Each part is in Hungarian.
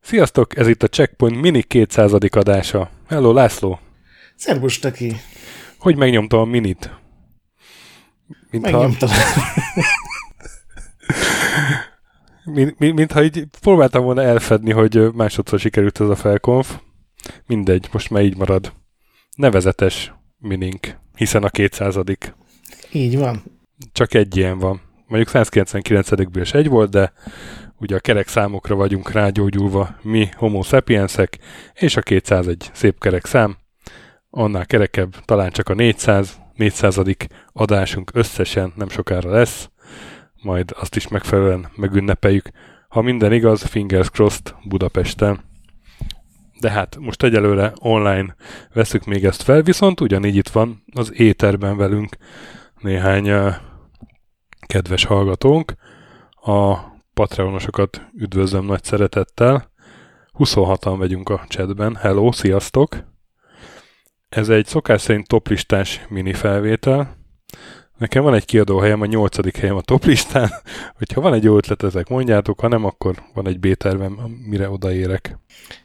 Sziasztok, ez itt a Checkpoint Mini 200. adása. Hello, László. Szervus, Taki. Hogy megnyomtam a minit? Mintha... Megnyomtam. mint, mint, mintha így próbáltam volna elfedni, hogy másodszor sikerült ez a felkonf. Mindegy, most már így marad. Nevezetes minink, hiszen a 200 Így van. Csak egy ilyen van. Mondjuk 199-ből is egy volt, de ugye a kerek számokra vagyunk rágyógyulva mi homo sapiensek, és a 200 egy szép kerek szám. Annál kerekebb talán csak a 400, 400. adásunk összesen nem sokára lesz, majd azt is megfelelően megünnepeljük. Ha minden igaz, fingers crossed Budapesten. De hát most egyelőre online veszük még ezt fel, viszont ugyanígy itt van az éterben velünk néhány uh, kedves hallgatónk. A Patreonosokat üdvözlöm nagy szeretettel. 26-an vagyunk a chatben. Hello, sziasztok! Ez egy szokás szerint toplistás mini felvétel. Nekem van egy kiadóhelyem, a nyolcadik helyem a toplistán. Hogyha van egy jó ötletetek, mondjátok, ha nem, akkor van egy B-tervem, mire odaérek.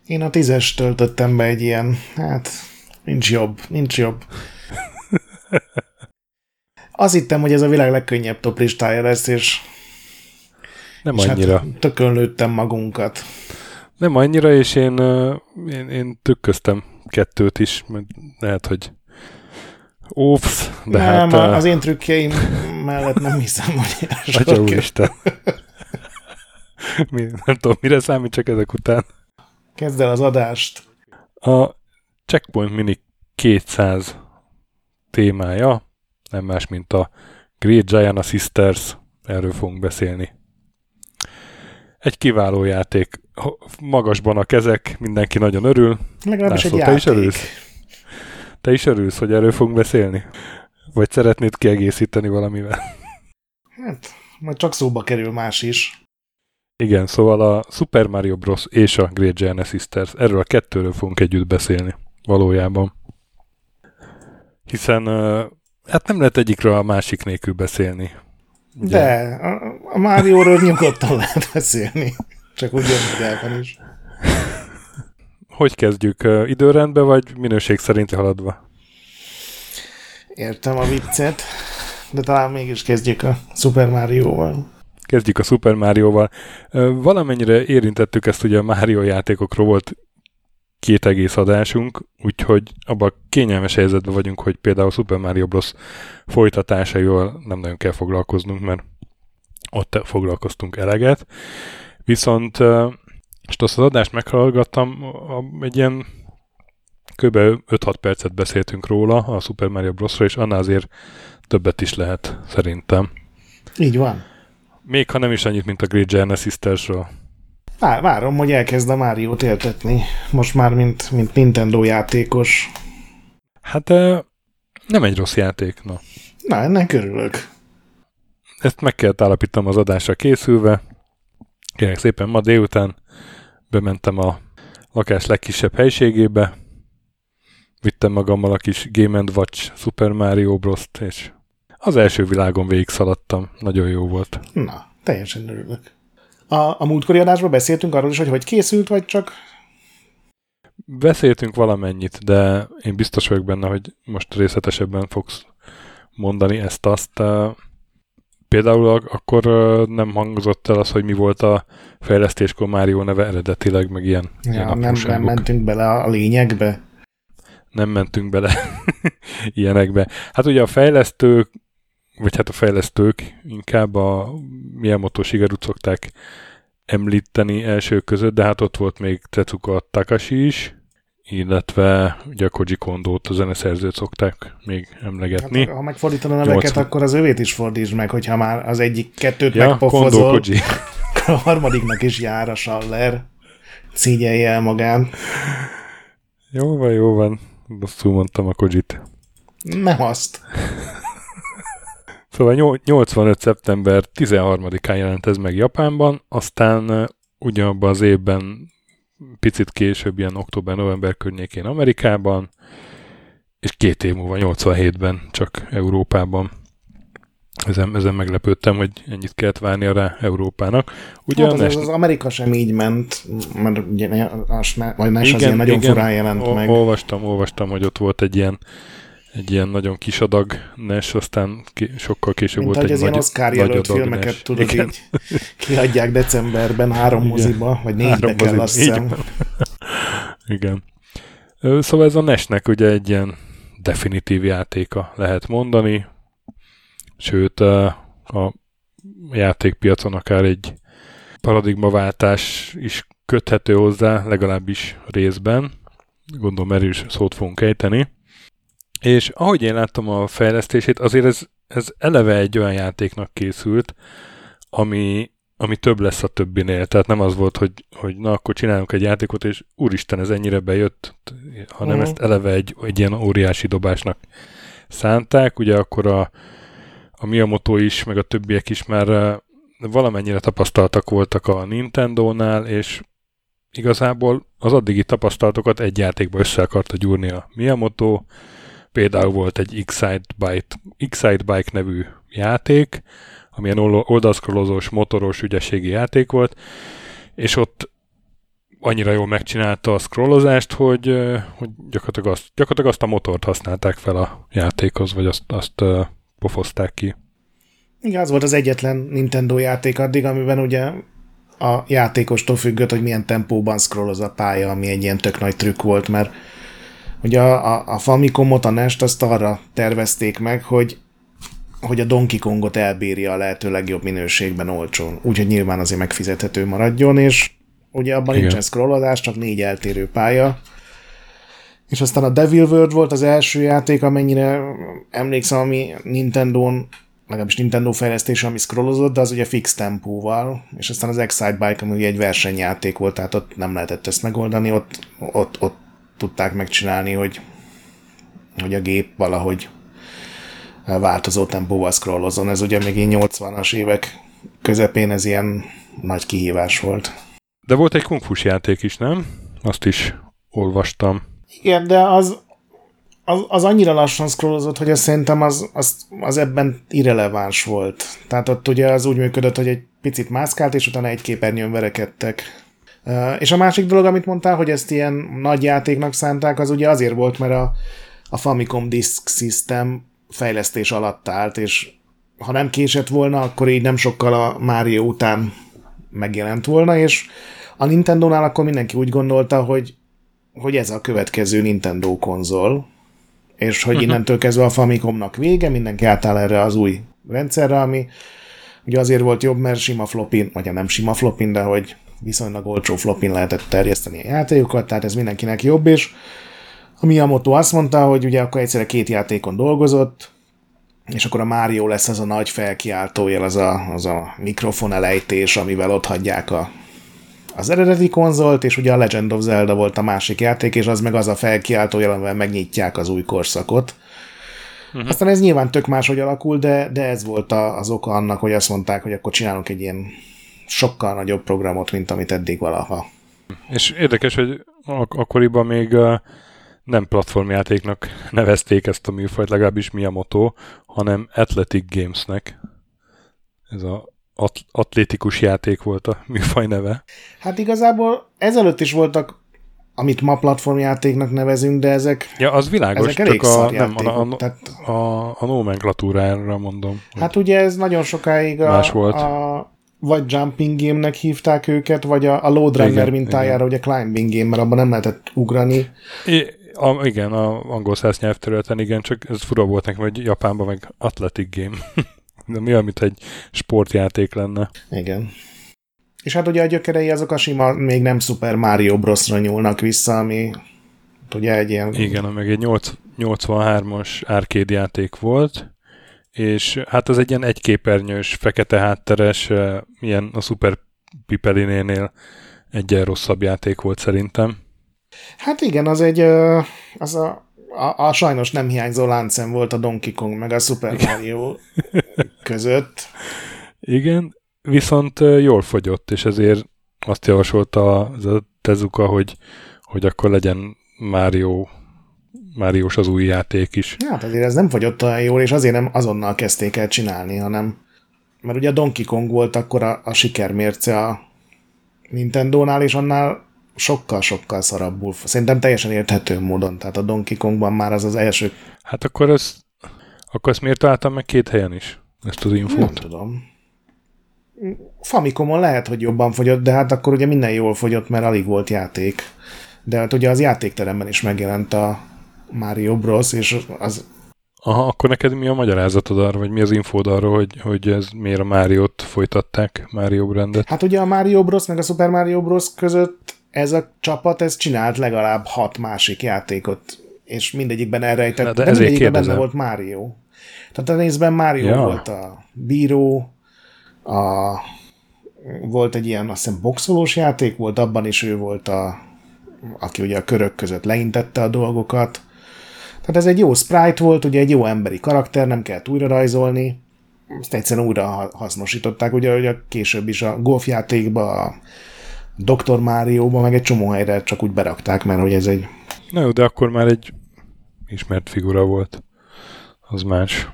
Én a tízes töltöttem be egy ilyen, hát nincs jobb, nincs jobb. Azt hittem, hogy ez a világ legkönnyebb toplistája lesz, és nem és hát annyira. Hát tökön lőttem magunkat. Nem annyira, és én, én, én tükköztem kettőt is, mert lehet, hogy Óvsz, de nem, hát... az én trükkjeim mellett nem hiszem, hogy Atya úristen. Mi, nem tudom, mire számít csak ezek után. Kezd el az adást. A Checkpoint Mini 200 témája nem más, mint a Great Giant Sisters. Erről fogunk beszélni. Egy kiváló játék. Magasban a kezek, mindenki nagyon örül. Legalábbis László, egy te játék. is örülsz? Te is örülsz, hogy erről fogunk beszélni? Vagy szeretnéd kiegészíteni valamivel? Hát, majd csak szóba kerül más is. Igen, szóval a Super Mario Bros. és a Great Giant Sisters, erről a kettőről fogunk együtt beszélni, valójában. Hiszen hát nem lehet egyikről a másik nélkül beszélni. Ugye? De, a, a Márióról nyugodtan lehet beszélni. Csak úgy önmagában is. Hogy kezdjük? Időrendben, vagy minőség szerint haladva? Értem a viccet, de talán mégis kezdjük a Super Mario-val. Kezdjük a Super Mario-val. Valamennyire érintettük ezt, ugye a Mario játékokról volt két egész adásunk, úgyhogy abban kényelmes helyzetben vagyunk, hogy például Super Mario Bros. folytatásaival nem nagyon kell foglalkoznunk, mert ott foglalkoztunk eleget. Viszont most azt az adást meghallgattam, egy ilyen kb. 5-6 percet beszéltünk róla a Super Mario Bros-ra, és annál azért többet is lehet, szerintem. Így van. Még ha nem is annyit, mint a Great Giant Sisters-ről. Vár, várom, hogy elkezd a Mario-t éltetni. Most már, mint, mint Nintendo játékos. Hát nem egy rossz játék, na. Na, ennek örülök. Ezt meg kell állapítanom az adásra készülve. Kérlek szépen, ma délután bementem a lakás legkisebb helységébe, vittem magammal a kis Game Watch Super Mario bros és az első világon végig szaladtam. Nagyon jó volt. Na, teljesen örülök. A, a múltkori adásban beszéltünk arról is, hogy hogy készült, vagy csak... Beszéltünk valamennyit, de én biztos vagyok benne, hogy most részletesebben fogsz mondani ezt-azt. Például akkor nem hangozott el az, hogy mi volt a fejlesztéskor Mario neve eredetileg, meg ilyen, ja, ilyen nem, nem mentünk bele a lényegbe. Nem mentünk bele ilyenekbe. Hát ugye a fejlesztők, vagy hát a fejlesztők inkább a Miyamoto shigeru szokták említeni első között, de hát ott volt még Tetsuka Takashi is, illetve ugye a Koji Kondót, a zeneszerzőt szokták még emlegetni. Hát, ha megfordítod a neveket, 80... akkor az övét is fordítsd meg, hogyha már az egyik kettőt ja, megpofozol, Kondo, Koji. a harmadiknak is jár a Schaller. Szígyelje el magán. Jó van, jó van. Rosszul mondtam a Kojit. Nem azt. Szóval 85. szeptember 13-án jelent ez meg Japánban, aztán ugyanabban az évben picit később, ilyen október-november környékén Amerikában, és két év múlva, 87-ben csak Európában. Ezen, ezen meglepődtem, hogy ennyit kellett várnia rá Európának. Ugye hát az, Nes... az Amerika sem így ment, mert ugye a, vagy Nes az ilyen nagyon igen, furán jelent o- meg. Olvastam, olvastam, hogy ott volt egy ilyen egy ilyen nagyon kis adag NES, aztán ki, sokkal később Mint volt egy az nagy, ilyen Oscar jelölt filmeket NES. tudod Igen. így kiadják decemberben három Igen. moziba, vagy négybe három kell moziba. azt hiszem. Igen. Szóval ez a NES-nek ugye egy ilyen definitív játéka lehet mondani, sőt a játékpiacon akár egy paradigmaváltás is köthető hozzá, legalábbis részben. Gondolom erős szót fogunk ejteni. És ahogy én láttam a fejlesztését, azért ez, ez eleve egy olyan játéknak készült, ami, ami több lesz a többinél. Tehát nem az volt, hogy, hogy na, akkor csinálunk egy játékot, és úristen, ez ennyire bejött, hanem uh-huh. ezt eleve egy, egy ilyen óriási dobásnak szánták. Ugye akkor a, a Miyamoto is, meg a többiek is már valamennyire tapasztaltak voltak a Nintendo-nál, és igazából az addigi tapasztalatokat egy játékba össze akarta gyúrni a Miyamoto, Például volt egy Excite Bike, Excite Bike nevű játék, amilyen oldalszkrolozós, motoros ügyességi játék volt, és ott annyira jól megcsinálta a scrollozást, hogy, hogy gyakorlatilag, azt, gyakorlatilag azt a motort használták fel a játékhoz, vagy azt, azt pofozták ki. Igen, az volt az egyetlen Nintendo játék addig, amiben ugye a játékostól függött, hogy milyen tempóban scrolloz a pálya, ami egy ilyen tök nagy trükk volt, mert Ugye a, a, a Famicomot, a NES-t azt arra tervezték meg, hogy hogy a Donkey Kongot elbírja a lehető legjobb minőségben olcsón. Úgyhogy nyilván azért megfizethető maradjon, és ugye abban Igen. nincsen scrollolás, csak négy eltérő pálya. És aztán a Devil World volt az első játék, amennyire emlékszem, ami Nintendo-n, legalábbis Nintendo fejlesztése, ami scrollozott, de az ugye fix tempóval, és aztán az Excite Bike, ami ugye egy versenyjáték volt, tehát ott nem lehetett ezt megoldani, ott, ott, ott tudták megcsinálni, hogy, hogy a gép valahogy változó tempóval scrollozzon. Ez ugye még 80-as évek közepén ez ilyen nagy kihívás volt. De volt egy kungfus játék is, nem? Azt is olvastam. Igen, de az, az, az annyira lassan scrollozott, hogy azt szerintem az, az, az ebben irreleváns volt. Tehát ott ugye az úgy működött, hogy egy picit mászkált, és utána egy képernyőn verekedtek. És a másik dolog, amit mondtál, hogy ezt ilyen nagy játéknak szánták, az ugye azért volt, mert a, a Famicom Disk System fejlesztés alatt állt, és ha nem késett volna, akkor így nem sokkal a Mario után megjelent volna, és a Nintendo-nál akkor mindenki úgy gondolta, hogy, hogy ez a következő Nintendo konzol, és hogy uh-huh. innentől kezdve a Famicomnak vége, mindenki átáll erre az új rendszerre, ami ugye azért volt jobb, mert sima flopin, vagy nem sima flopin, de hogy viszonylag olcsó flopin lehetett terjeszteni a játékokat, tehát ez mindenkinek jobb, és a Miyamoto azt mondta, hogy ugye akkor egyszerre két játékon dolgozott, és akkor a Mario lesz az a nagy felkiáltójel, az a, az a mikrofon elejtés, amivel ott hagyják a, az eredeti konzolt, és ugye a Legend of Zelda volt a másik játék, és az meg az a felkiáltójel, amivel megnyitják az új korszakot. Uh-huh. Aztán ez nyilván tök máshogy alakul, de, de ez volt a, az oka annak, hogy azt mondták, hogy akkor csinálunk egy ilyen sokkal nagyobb programot, mint amit eddig valaha. És érdekes, hogy ak- akkoriban még nem platformjátéknak nevezték ezt a műfajt, legalábbis mi a motó, hanem Athletic Gamesnek. Ez a at- atlétikus játék volt a műfaj neve. Hát igazából ezelőtt is voltak amit ma platformjátéknak nevezünk, de ezek Ja, az világos, ezek elég csak a, nem, a, a, tehát, a, a nomenklatúrára mondom. Hát ugye ez nagyon sokáig a, más volt. a vagy jumping game-nek hívták őket, vagy a, a load runner igen, mintájára, igen. ugye climbing game, mert abban nem lehetett ugrani. I, a, igen, a angol száz nyelvterületen igen, csak ez fura volt nekem, hogy Japánban meg athletic game. De mi, amit egy sportjáték lenne. Igen. És hát ugye a gyökerei azok a sima, még nem Super Mario Bros-ra nyúlnak vissza, ami ugye egy ilyen... Igen, meg egy 83-as arcade játék volt, és hát az egy ilyen egyképernyős, fekete hátteres, milyen a Super Pipelinénél egy rosszabb játék volt szerintem. Hát igen, az egy, az a, a, a sajnos nem hiányzó láncem volt a Donkey Kong meg a Super. Mario között. Igen, viszont jól fogyott, és ezért azt javasolta a Tezuka, hogy, hogy akkor legyen Mario Máriós az új játék is. Hát azért ez nem fogyott olyan jól, és azért nem azonnal kezdték el csinálni, hanem mert ugye a Donkey Kong volt akkor a, a sikermérce a Nintendo-nál, és annál sokkal-sokkal szarabbul. Szerintem teljesen érthető módon. Tehát a Donkey Kongban már az az első... Hát akkor ez, akkor ezt miért találtam meg két helyen is? Ezt az infót? Nem tudom. Famicomon lehet, hogy jobban fogyott, de hát akkor ugye minden jól fogyott, mert alig volt játék. De hát ugye az játékteremben is megjelent a Mario Bros. és az... Aha, akkor neked mi a magyarázatod arra, vagy mi az infód arra, hogy, hogy ez miért a Máriót folytatták, Mario brandet? Hát ugye a Mario Bros. meg a Super Mario Bros. között ez a csapat, ez csinált legalább hat másik játékot, és mindegyikben elrejtett, Na, de, de mindegyikben benne kérdezem. volt Mario. Tehát a részben Mario Ja. volt a bíró, a, volt egy ilyen, azt hiszem, boxolós játék volt, abban is ő volt a, aki ugye a körök között leintette a dolgokat. Tehát ez egy jó sprite volt, ugye egy jó emberi karakter, nem kellett újra rajzolni, ezt egyszerűen újra ha- hasznosították, ugye, a később is a golfjátékba, a Dr. Márióba, meg egy csomó helyre csak úgy berakták, mert hogy ez egy Na jó, de akkor már egy ismert figura volt. Az más.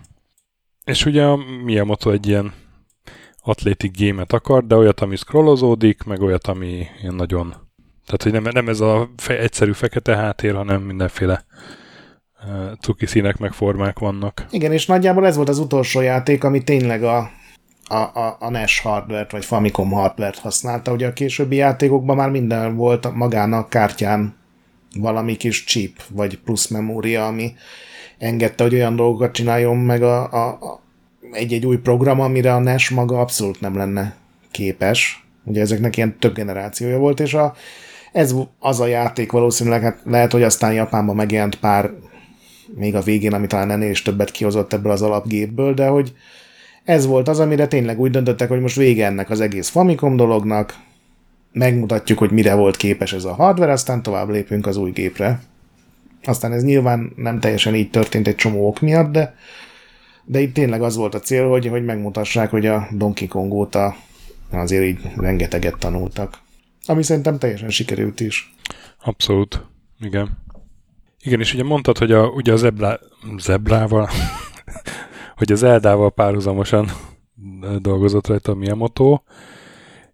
És ugye a Miyamoto egy ilyen atlétik gémet akar, de olyat, ami scrollozódik, meg olyat, ami ilyen nagyon... Tehát, hogy nem, nem ez a fe, egyszerű fekete háttér, hanem mindenféle cuki színek meg formák vannak. Igen, és nagyjából ez volt az utolsó játék, ami tényleg a, a, a, a NES hardware vagy Famicom hardware használta. Ugye a későbbi játékokban már minden volt magán a kártyán valami kis chip, vagy plusz memória, ami engedte, hogy olyan dolgokat csináljon meg a, a, a egy-egy új program, amire a NES maga abszolút nem lenne képes. Ugye ezeknek ilyen több generációja volt, és a, ez az a játék valószínűleg, hát lehet, hogy aztán Japánban megjelent pár még a végén, ami talán ennél is többet kihozott ebből az alapgépből, de hogy ez volt az, amire tényleg úgy döntöttek, hogy most vége ennek az egész Famicom dolognak, megmutatjuk, hogy mire volt képes ez a hardware, aztán tovább lépünk az új gépre. Aztán ez nyilván nem teljesen így történt egy csomó ok miatt, de, de itt tényleg az volt a cél, hogy, hogy megmutassák, hogy a Donkey Kong óta azért így rengeteget tanultak. Ami szerintem teljesen sikerült is. Abszolút. Igen. Igen, és ugye mondtad, hogy a, ugye a zebra, zebrával, hogy az Eldával párhuzamosan dolgozott rajta a Miyamoto,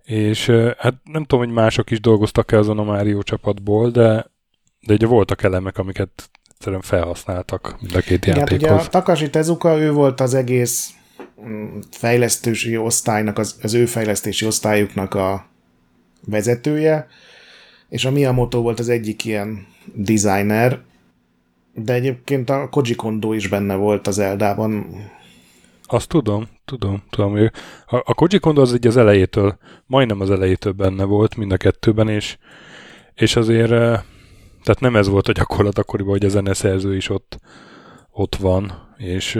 és hát nem tudom, hogy mások is dolgoztak-e azon a Mario csapatból, de, de ugye voltak elemek, amiket egyszerűen felhasználtak mind a két Igen, hát ugye játékhoz. a Takashi Tezuka, ő volt az egész mm, fejlesztési osztálynak, az, az ő fejlesztési osztályuknak a vezetője, és a Miyamoto volt az egyik ilyen designer, de egyébként a Koji Kondo is benne volt az Eldában. Azt tudom, tudom, tudom. Hogy a, a Koji Kondo az egy az elejétől, majdnem az elejétől benne volt mind a kettőben, és, és azért, eh, tehát nem ez volt a gyakorlat akkoriban, hogy a zeneszerző is ott, ott van, és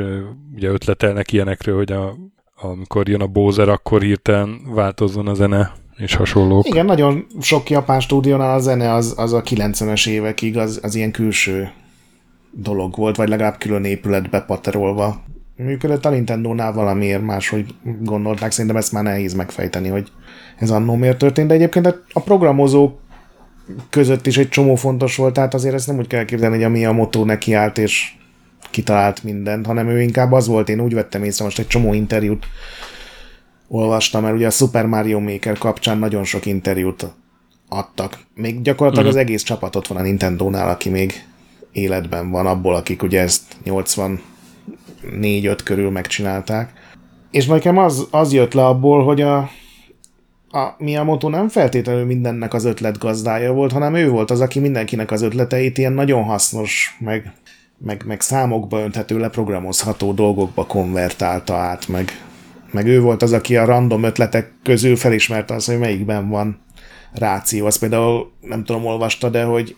ugye ötletelnek ilyenekről, hogy a, amikor jön a Bowser, akkor hirtelen változzon a zene, és hasonlók. Igen, nagyon sok japán stúdiónál a zene az, az a 90-es évekig az, az ilyen külső dolog volt, vagy legalább külön épületbe paterolva működött. A Nintendo-nál valamiért máshogy gondolták, szerintem ezt már nehéz megfejteni, hogy ez annó miért történt, de egyébként a- programozók között is egy csomó fontos volt, tehát azért ezt nem úgy kell képzelni, hogy a Miyamoto nekiállt és kitalált mindent, hanem ő inkább az volt, én úgy vettem észre, most egy csomó interjút olvastam, mert ugye a Super Mario Maker kapcsán nagyon sok interjút adtak. Még gyakorlatilag az egész csapat ott van a Nintendo-nál, aki még életben van, abból, akik ugye ezt 84-5 körül megcsinálták. És nekem az, az jött le abból, hogy a, a Miyamoto nem feltétlenül mindennek az ötlet gazdája volt, hanem ő volt az, aki mindenkinek az ötleteit ilyen nagyon hasznos, meg, meg, meg számokba önthető, leprogramozható dolgokba konvertálta át, meg, meg ő volt az, aki a random ötletek közül felismerte azt, hogy melyikben van ráció. Azt például nem tudom, olvasta, de hogy,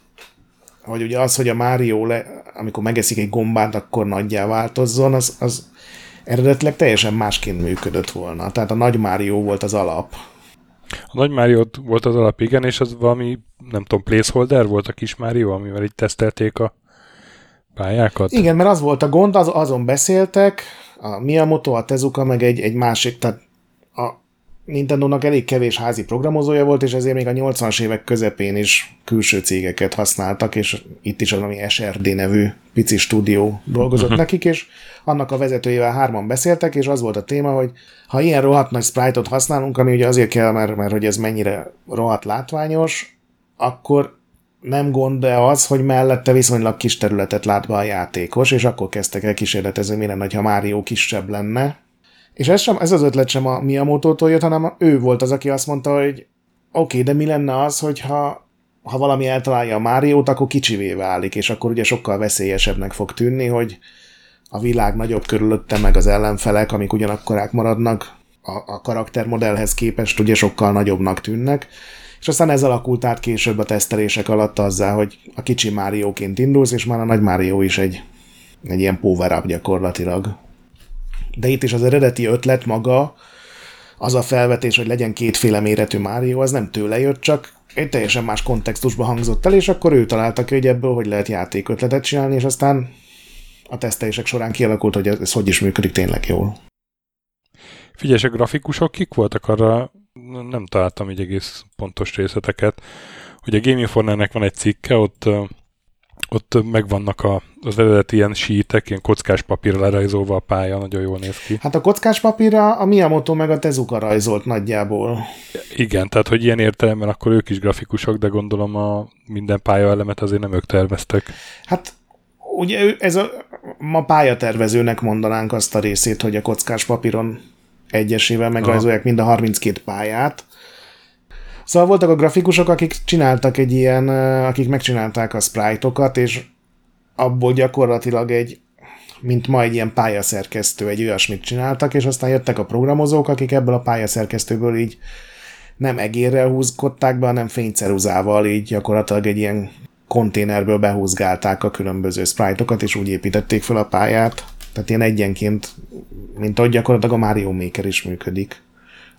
hogy ugye az, hogy a Mario, le, amikor megeszik egy gombát, akkor nagyjá változzon, az, az eredetileg teljesen másként működött volna. Tehát a nagy Mario volt az alap. A nagy Mario volt az alap, igen, és az valami, nem tudom, placeholder volt a kis Mario, amivel így tesztelték a pályákat. Igen, mert az volt a gond, az, azon beszéltek, a Miyamoto, a Tezuka, meg egy, egy másik, tehát a, Nintendo-nak elég kevés házi programozója volt, és ezért még a 80-as évek közepén is külső cégeket használtak, és itt is valami SRD nevű pici stúdió dolgozott uh-huh. nekik, és annak a vezetőjével hárman beszéltek, és az volt a téma, hogy ha ilyen rohadt nagy sprite-ot használunk, ami ugye azért kell, mert, mert hogy ez mennyire rohadt látványos, akkor nem gond de az, hogy mellette viszonylag kis területet lát be a játékos, és akkor kezdtek el kísérletezni, mi lenne, ha Mário kisebb lenne. És ez, sem, ez az ötlet sem a Miyamoto-tól jött, hanem ő volt az, aki azt mondta, hogy oké, okay, de mi lenne az, hogyha ha valami eltalálja a Máriót, akkor kicsivé válik, és akkor ugye sokkal veszélyesebbnek fog tűnni, hogy a világ nagyobb körülötte, meg az ellenfelek, amik ugyanakkorák maradnak, a, a karaktermodellhez képest ugye sokkal nagyobbnak tűnnek, és aztán ez alakult át később a tesztelések alatt azzá, hogy a kicsi Márióként indulsz, és már a nagy Márió is egy, egy ilyen power up gyakorlatilag. De itt is az eredeti ötlet maga, az a felvetés, hogy legyen kétféle méretű Mário, az nem tőle jött, csak egy teljesen más kontextusba hangzott el, és akkor ő találta ki, hogy ebből hogy lehet játékötletet csinálni, és aztán a tesztelések során kialakult, hogy ez hogy is működik tényleg jól. Figyelj, a grafikusok kik voltak arra nem találtam így egész pontos részleteket. Ugye a Game Informernek van egy cikke, ott, ott megvannak a, az eredeti ilyen sítek, ilyen kockás papírra lerajzolva a pálya, nagyon jól néz ki. Hát a kockás papírra a Miyamoto meg a Tezuka rajzolt nagyjából. Igen, tehát hogy ilyen értelemben akkor ők is grafikusok, de gondolom a minden pálya elemet azért nem ők terveztek. Hát ugye ez a ma pályatervezőnek mondanánk azt a részét, hogy a kockás papíron egyesével megrajzolják mind a 32 pályát. Szóval voltak a grafikusok, akik csináltak egy ilyen, akik megcsinálták a sprite-okat, és abból gyakorlatilag egy, mint ma egy ilyen pályaszerkesztő, egy olyasmit csináltak, és aztán jöttek a programozók, akik ebből a pályaszerkesztőből így nem egérrel húzkodták be, hanem fényceruzával így gyakorlatilag egy ilyen konténerből behúzgálták a különböző sprite-okat, és úgy építették fel a pályát. Tehát ilyen egyenként, mint ahogy gyakorlatilag a Mario Maker is működik.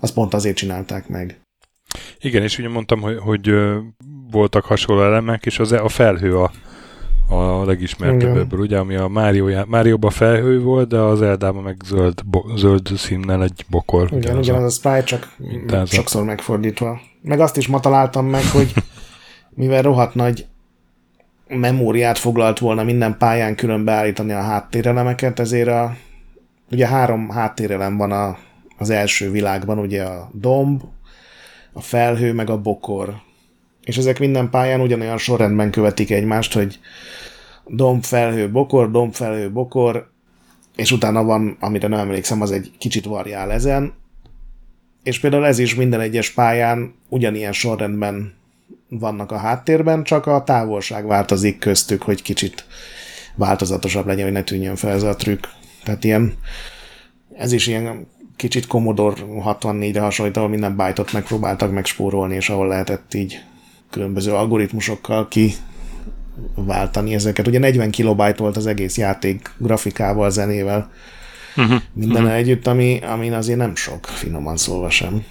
Azt pont azért csinálták meg. Igen, és ugye mondtam, hogy, hogy voltak hasonló elemek, és az, a felhő a, a legismertebb Igen. ebből, ugye, ami a Mario, Mario-ban felhő volt, de az Eldában meg zöld, bo, zöld színnel egy bokor. Igen, ugyanaz a, a sprite, csak mintázat. sokszor megfordítva. Meg azt is ma találtam meg, hogy mivel rohadt nagy memóriát foglalt volna minden pályán külön beállítani a háttérelemeket, ezért a, ugye három háttérelem van a, az első világban, ugye a domb, a felhő, meg a bokor. És ezek minden pályán ugyanolyan sorrendben követik egymást, hogy domb, felhő, bokor, domb, felhő, bokor, és utána van, amire nem emlékszem, az egy kicsit variál ezen, és például ez is minden egyes pályán ugyanilyen sorrendben vannak a háttérben, csak a távolság változik köztük, hogy kicsit változatosabb legyen, hogy ne tűnjön fel ez a trükk. Tehát ilyen, ez is ilyen kicsit Commodore 64-re hasonlít, ahol minden byte megpróbáltak megspórolni, és ahol lehetett így különböző algoritmusokkal ki váltani ezeket. Ugye 40 kilobajt volt az egész játék grafikával, zenével, uh-huh. minden uh-huh. együtt, ami, ami azért nem sok, finoman szólva sem.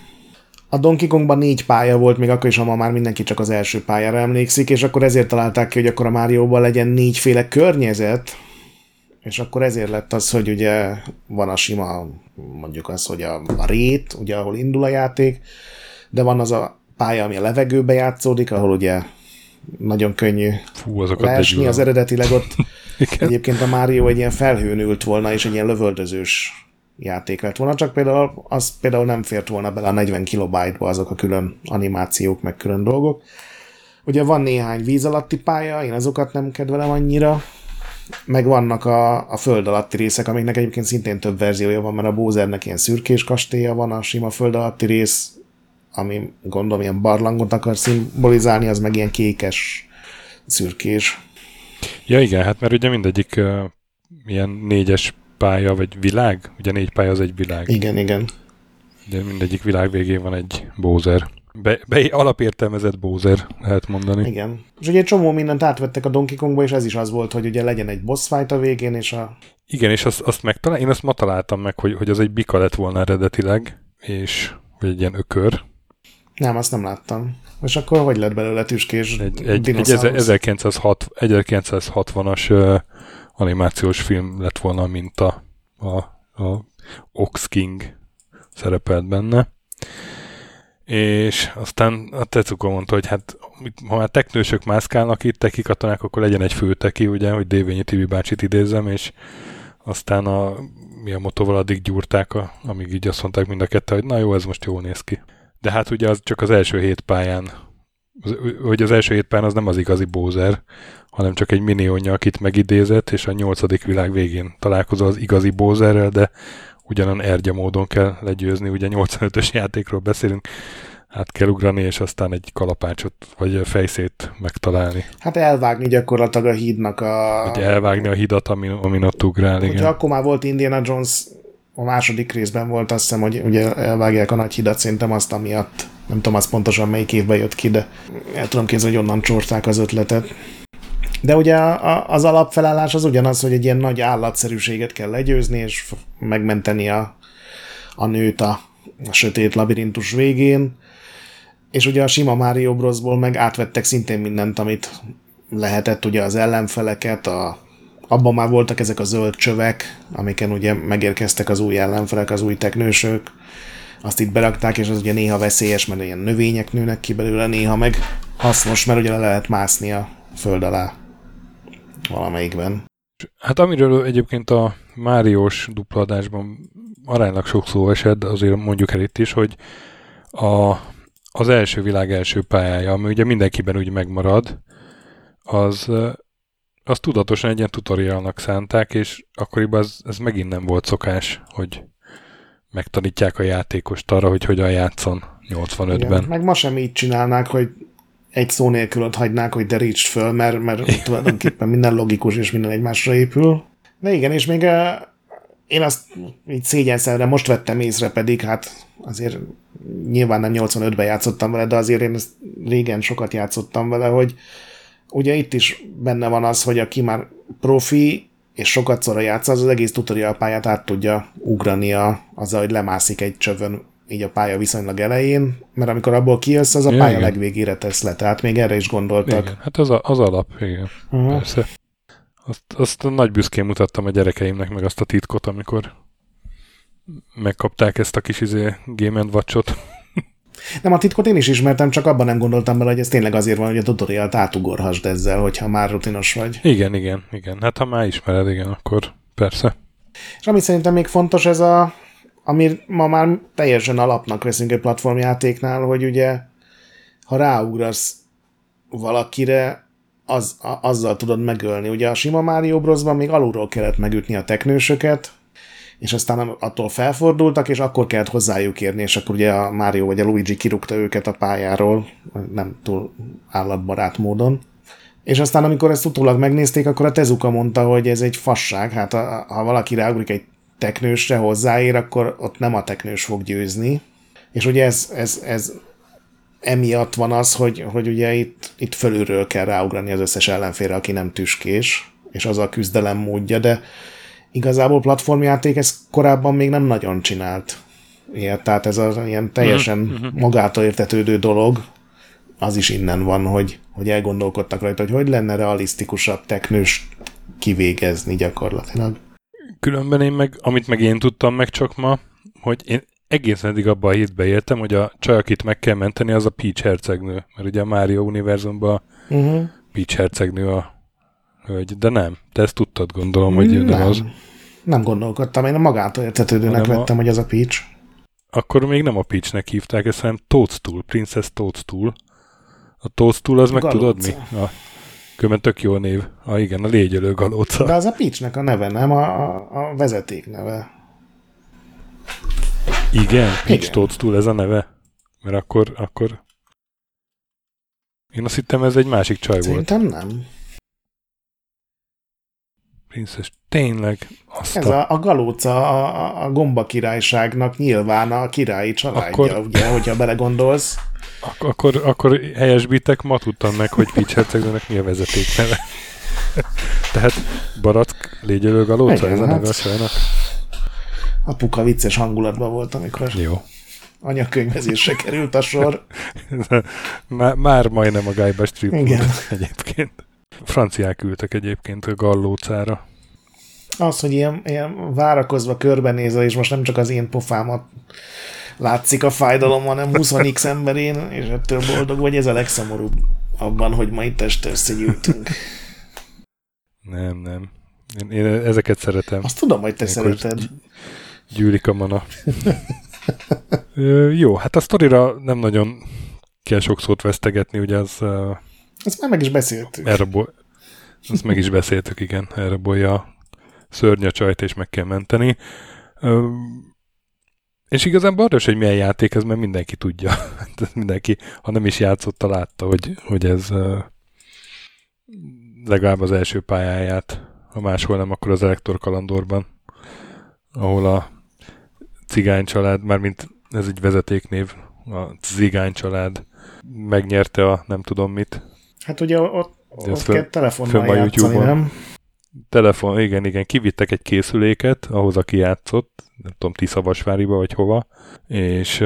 A Donkey Kongban négy pálya volt, még akkor is, ha ma már mindenki csak az első pályára emlékszik, és akkor ezért találták ki, hogy akkor a Márióban legyen négyféle környezet, és akkor ezért lett az, hogy ugye van a sima, mondjuk az, hogy a, a rét, ugye ahol indul a játék, de van az a pálya, ami a levegőbe játszódik, ahol ugye nagyon könnyű Fú, leesni, az eredetileg ott. Egyébként a Mario egy ilyen felhőn ült volna, és egy ilyen lövöldözős játék lett volna, csak például az például nem fért volna bele a 40 kilobájtba azok a külön animációk, meg külön dolgok. Ugye van néhány víz alatti pálya, én azokat nem kedvelem annyira, meg vannak a, a föld alatti részek, amiknek egyébként szintén több verziója van, mert a Bowsernek ilyen szürkés kastélya van, a sima föld alatti rész, ami gondolom ilyen barlangot akar szimbolizálni, az meg ilyen kékes szürkés. Ja igen, hát mert ugye mindegyik uh, ilyen négyes pálya, vagy világ? Ugye négy pálya az egy világ. Igen, igen. De mindegyik világ végén van egy Bowser. Be, be alapértelmezett Bowser, lehet mondani. Igen. És ugye egy csomó mindent átvettek a Donkey Kongba, és ez is az volt, hogy ugye legyen egy boss fight a végén, és a... Igen, és azt, azt megtalál, én azt ma találtam meg, hogy, hogy az egy bika lett volna eredetileg, és vagy egy ilyen ökör. Nem, azt nem láttam. És akkor hogy lett belőle tüskés Egy, egy, egy 1906, 1960-as uh, animációs film lett volna, mint a, a, a Ox King szerepelt benne. És aztán a Tecuko mondta, hogy hát ha már teknősök mászkálnak itt, teki katonák, akkor legyen egy főteki, ugye, hogy Dévényi Tibi bácsit idézzem, és aztán a, mi a motoval addig gyúrták, a, amíg így azt mondták mind a kettő, hogy na jó, ez most jól néz ki. De hát ugye az csak az első hét pályán, az, hogy az első hét pályán az nem az igazi Bowser, hanem csak egy minionja, akit megidézett, és a nyolcadik világ végén találkozol az igazi Bowserrel, de ugyanan ergya módon kell legyőzni, ugye 85-ös játékról beszélünk, hát kell ugrani, és aztán egy kalapácsot, vagy fejszét megtalálni. Hát elvágni gyakorlatilag a hídnak a... Vagy elvágni a hidat, amin, amin ott ugrál, igen. Hogyha akkor már volt Indiana Jones, a második részben volt azt hiszem, hogy ugye elvágják a nagy hidat, szerintem azt amiatt, nem tudom azt pontosan melyik évben jött ki, de el tudom képzelni, hogy onnan csorták az ötletet. De ugye az alapfelállás az ugyanaz, hogy egy ilyen nagy állatszerűséget kell legyőzni, és megmenteni a, a nőt a, a sötét labirintus végén. És ugye a sima Mario Brosból meg átvettek szintén mindent, amit lehetett, ugye az ellenfeleket, a, abban már voltak ezek a zöld csövek, amiken ugye megérkeztek az új ellenfelek, az új teknősök, azt itt berakták, és az ugye néha veszélyes, mert ilyen növények nőnek ki belőle, néha meg hasznos, mert ugye le lehet mászni a föld alá valamelyikben. Hát amiről egyébként a Máriós dupladásban aránylag sok szó esett, azért mondjuk el itt is, hogy a, az első világ első pályája, ami ugye mindenkiben úgy megmarad, az, az tudatosan egy ilyen tutorialnak szánták, és akkoriban ez, ez megint nem volt szokás, hogy megtanítják a játékost arra, hogy hogyan játszon 85-ben. Igen, meg ma sem így csinálnák, hogy egy szó nélkül ott hagynák, hogy derítsd föl, mert, mert tulajdonképpen minden logikus és minden egymásra épül. De igen, és még uh, én azt így szégyenszerre most vettem észre, pedig hát azért nyilván nem 85-ben játszottam vele, de azért én ezt régen sokat játszottam vele, hogy ugye itt is benne van az, hogy aki már profi, és sokat szóra játsz, az az egész tutorial pályát át tudja ugrani a, azzal, hogy lemászik egy csövön így a pálya viszonylag elején, mert amikor abból kijössz, az a pálya igen. legvégére tesz le, tehát még erre is gondoltak. Igen, hát az, a, az alap, igen, uh-huh. persze. Azt, azt nagy büszkén mutattam a gyerekeimnek meg azt a titkot, amikor megkapták ezt a kis izé Game Watch-ot. Nem, a titkot én is ismertem, csak abban nem gondoltam bele, hogy ez tényleg azért van, hogy a tutorialt átugorhassd ezzel, hogyha már rutinos vagy. Igen, igen, igen. Hát ha már ismered, igen, akkor persze. És ami szerintem még fontos, ez a ami ma már teljesen alapnak veszünk egy platformjátéknál, hogy ugye ha ráugrasz valakire, az, a, azzal tudod megölni. Ugye a sima Mario Brosban még alulról kellett megütni a teknősöket, és aztán attól felfordultak, és akkor kellett hozzájuk érni, és akkor ugye a Mario vagy a Luigi kirúgta őket a pályáról, nem túl állatbarát módon. És aztán, amikor ezt utólag megnézték, akkor a Tezuka mondta, hogy ez egy fasság, hát a, ha valaki ráugrik egy teknősre hozzáér, akkor ott nem a teknős fog győzni. És ugye ez, ez, ez emiatt van az, hogy, hogy ugye itt, itt fölülről kell ráugrani az összes ellenfélre, aki nem tüskés, és az a küzdelem módja, de igazából platformjáték ezt korábban még nem nagyon csinált. Ilyet, tehát ez az ilyen teljesen mm-hmm. magától értetődő dolog, az is innen van, hogy, hogy elgondolkodtak rajta, hogy hogy lenne realisztikusabb teknős kivégezni gyakorlatilag. Különben én meg, amit meg én tudtam meg csak ma, hogy én egészen eddig abban a hétbe éltem, hogy a csaj, akit meg kell menteni, az a Peach hercegnő. Mert ugye a Mario univerzumban uh-huh. Peach hercegnő a hölgy. De nem, te ezt tudtad gondolom, hogy nem, nem az. Nem gondolkodtam, én a magától értetődőnek vettem, a... hogy az a Peach. Akkor még nem a Peachnek hívták, ezt hanem Toadstool, Princess Toadstool. A Toadstool az meg tudod mi? A Különben tök jó név. Ah, igen, a légyölő galóca. De az a Peachnek a neve, nem a, a, a vezeték neve. Igen? Peach Toadstool ez a neve? Mert akkor, akkor... Én azt hittem, ez egy másik csaj Szerintem volt. Szerintem nem. Princess, tényleg. Azt Ez a, a galóca a, a gomba királyságnak nyilván a királyi családja, akkor... ugye, hogyha belegondolsz. Ak- akkor, akkor helyesbítek, ma tudtam meg, hogy Peach hercegnőnek mi a vezeték neve. Tehát Barack légyelő galóca, ez a neve a sajnak? Apuka vicces hangulatban volt, amikor Jó. anyakönyvezésre került a sor. már, már majdnem a Guybrush Trip Igen. egyébként. Franciák ültek egyébként a gallócára. Az, hogy ilyen, ilyen várakozva körbenézel, és most nem csak az én pofámat látszik a fájdalom, hanem 20x emberén, és ettől boldog vagy, ez a legszomorúbb abban, hogy ma itt este összegyűjtünk. Nem, nem. Én, én ezeket szeretem. Azt tudom, hogy te Ilyenkor szereted. Gyűlik a mana. Ö, jó, hát a sztorira nem nagyon kell sok szót vesztegetni, ugye az uh, Ezt már meg is beszéltük. elrabol... Azt meg is beszéltük, igen. Elrabolja a szörny a csajt, és meg kell menteni. Ö, és igazából arra is, hogy milyen játék ez, mert mindenki tudja. Tehát mindenki, ha nem is játszotta, látta, hogy, hogy ez legalább az első pályáját, ha máshol nem, akkor az Elektor kalandorban, ahol a cigány család, mármint ez egy vezetéknév, a cigány család megnyerte a nem tudom mit. Hát ugye ott, ott föl- kell telefonnal játszani, nem? Telefon, igen, igen, kivittek egy készüléket, ahhoz, aki játszott, nem tudom, Tiszavasváriba, vagy hova, és,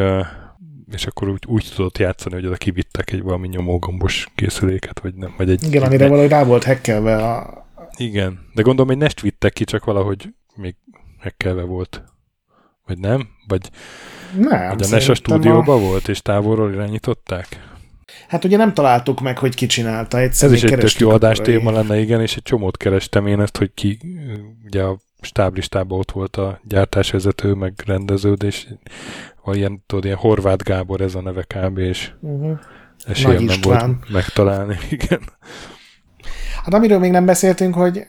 és akkor úgy, úgy tudott játszani, hogy oda kivittek egy valami nyomógombos készüléket, vagy nem, vagy egy... Igen, amire valahogy rá volt hekkelve a... Igen, de gondolom, hogy nest vittek ki, csak valahogy még hekkelve volt. Vagy nem? Vagy, Nem, vagy a NES a stúdióban volt, és távolról irányították? Hát ugye nem találtuk meg, hogy ki csinálta. Ez Egyszerűen is egy tök jó a adástéma korai- lenne, igen, és egy csomót kerestem én ezt, hogy ki, ugye a stáblistában ott volt a gyártásvezető, meg rendeződ, és van ilyen, tudod, ilyen Horváth Gábor ez a neve kb. és Uh-huh. esélyem Nagy nem István. volt megtalálni, igen. Hát amiről még nem beszéltünk, hogy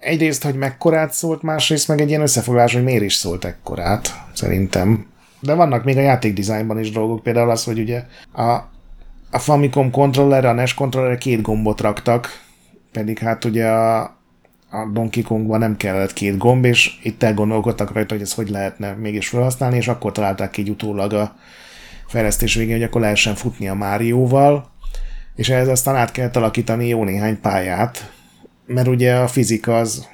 egyrészt, hogy mekkorát szólt, másrészt meg egy ilyen összefoglalás, hogy miért is szólt ekkorát, szerintem. De vannak még a játékdizájnban is dolgok, például az, hogy ugye a, a Famicom kontrollerre, a NES kontrollerre két gombot raktak, pedig hát ugye a, a Donkey Kongban nem kellett két gomb, és itt elgondolkodtak rajta, hogy ezt hogy lehetne mégis felhasználni, és akkor találták ki utólag a fejlesztés végén, hogy akkor lehessen futni a Márióval, és ehhez aztán át kell alakítani jó néhány pályát, mert ugye a fizika az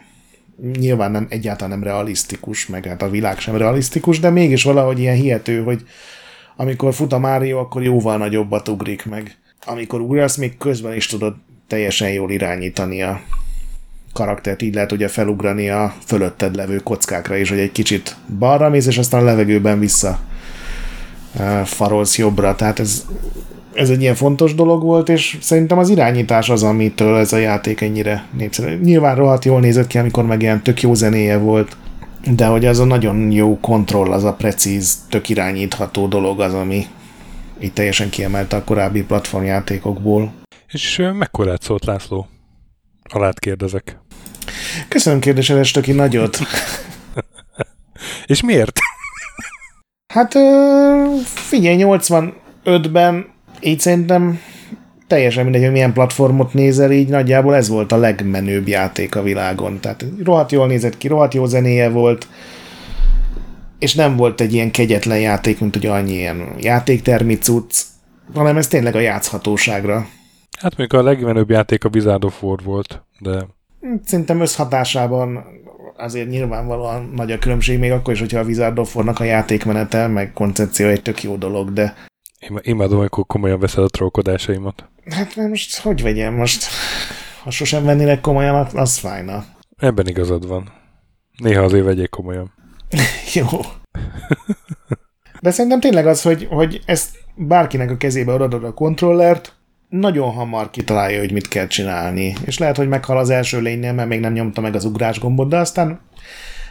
nyilván nem, egyáltalán nem realisztikus, meg hát a világ sem realisztikus, de mégis valahogy ilyen hihető, hogy amikor fut a Mario, akkor jóval nagyobbat ugrik meg. Amikor ugrasz, még közben is tudod teljesen jól irányítani a karaktert, így lehet ugye felugrani a fölötted levő kockákra is, hogy egy kicsit balra mész, és aztán a levegőben vissza farolsz jobbra, tehát ez ez egy ilyen fontos dolog volt, és szerintem az irányítás az, amitől ez a játék ennyire népszerű. Nyilván rohadt jól nézett ki, amikor meg ilyen tök jó zenéje volt, de hogy az a nagyon jó kontroll, az a precíz, tök irányítható dolog az, ami itt teljesen kiemelte a korábbi platformjátékokból. És mekkorát szólt László? Alát kérdezek. Köszönöm kérdésedes töki nagyot. És miért? Hát figyelj, 85-ben így szerintem teljesen mindegy, hogy milyen platformot nézel, így nagyjából ez volt a legmenőbb játék a világon. Tehát rohadt jól nézett ki, rohadt jó zenéje volt, és nem volt egy ilyen kegyetlen játék, mint ugye annyi ilyen játéktermi cucc, hanem ez tényleg a játszhatóságra. Hát mondjuk a legmenőbb játék a Wizard of War volt, de Szerintem összhatásában azért nyilvánvalóan nagy a különbség, még akkor is, hogyha a Wizard of War-nak a játékmenete, meg koncepció egy tök jó dolog, de Im- imádom, amikor komolyan veszed a trollkodásaimat. Hát mert most hogy vegyem most? Ha sosem vennének komolyan, az fájna. Ebben igazad van. Néha azért vegyék komolyan. Jó. De szerintem tényleg az, hogy, hogy ezt bárkinek a kezébe adod a kontrollert, nagyon hamar kitalálja, hogy mit kell csinálni. És lehet, hogy meghal az első lénynél, mert még nem nyomta meg az ugrás gombot, de aztán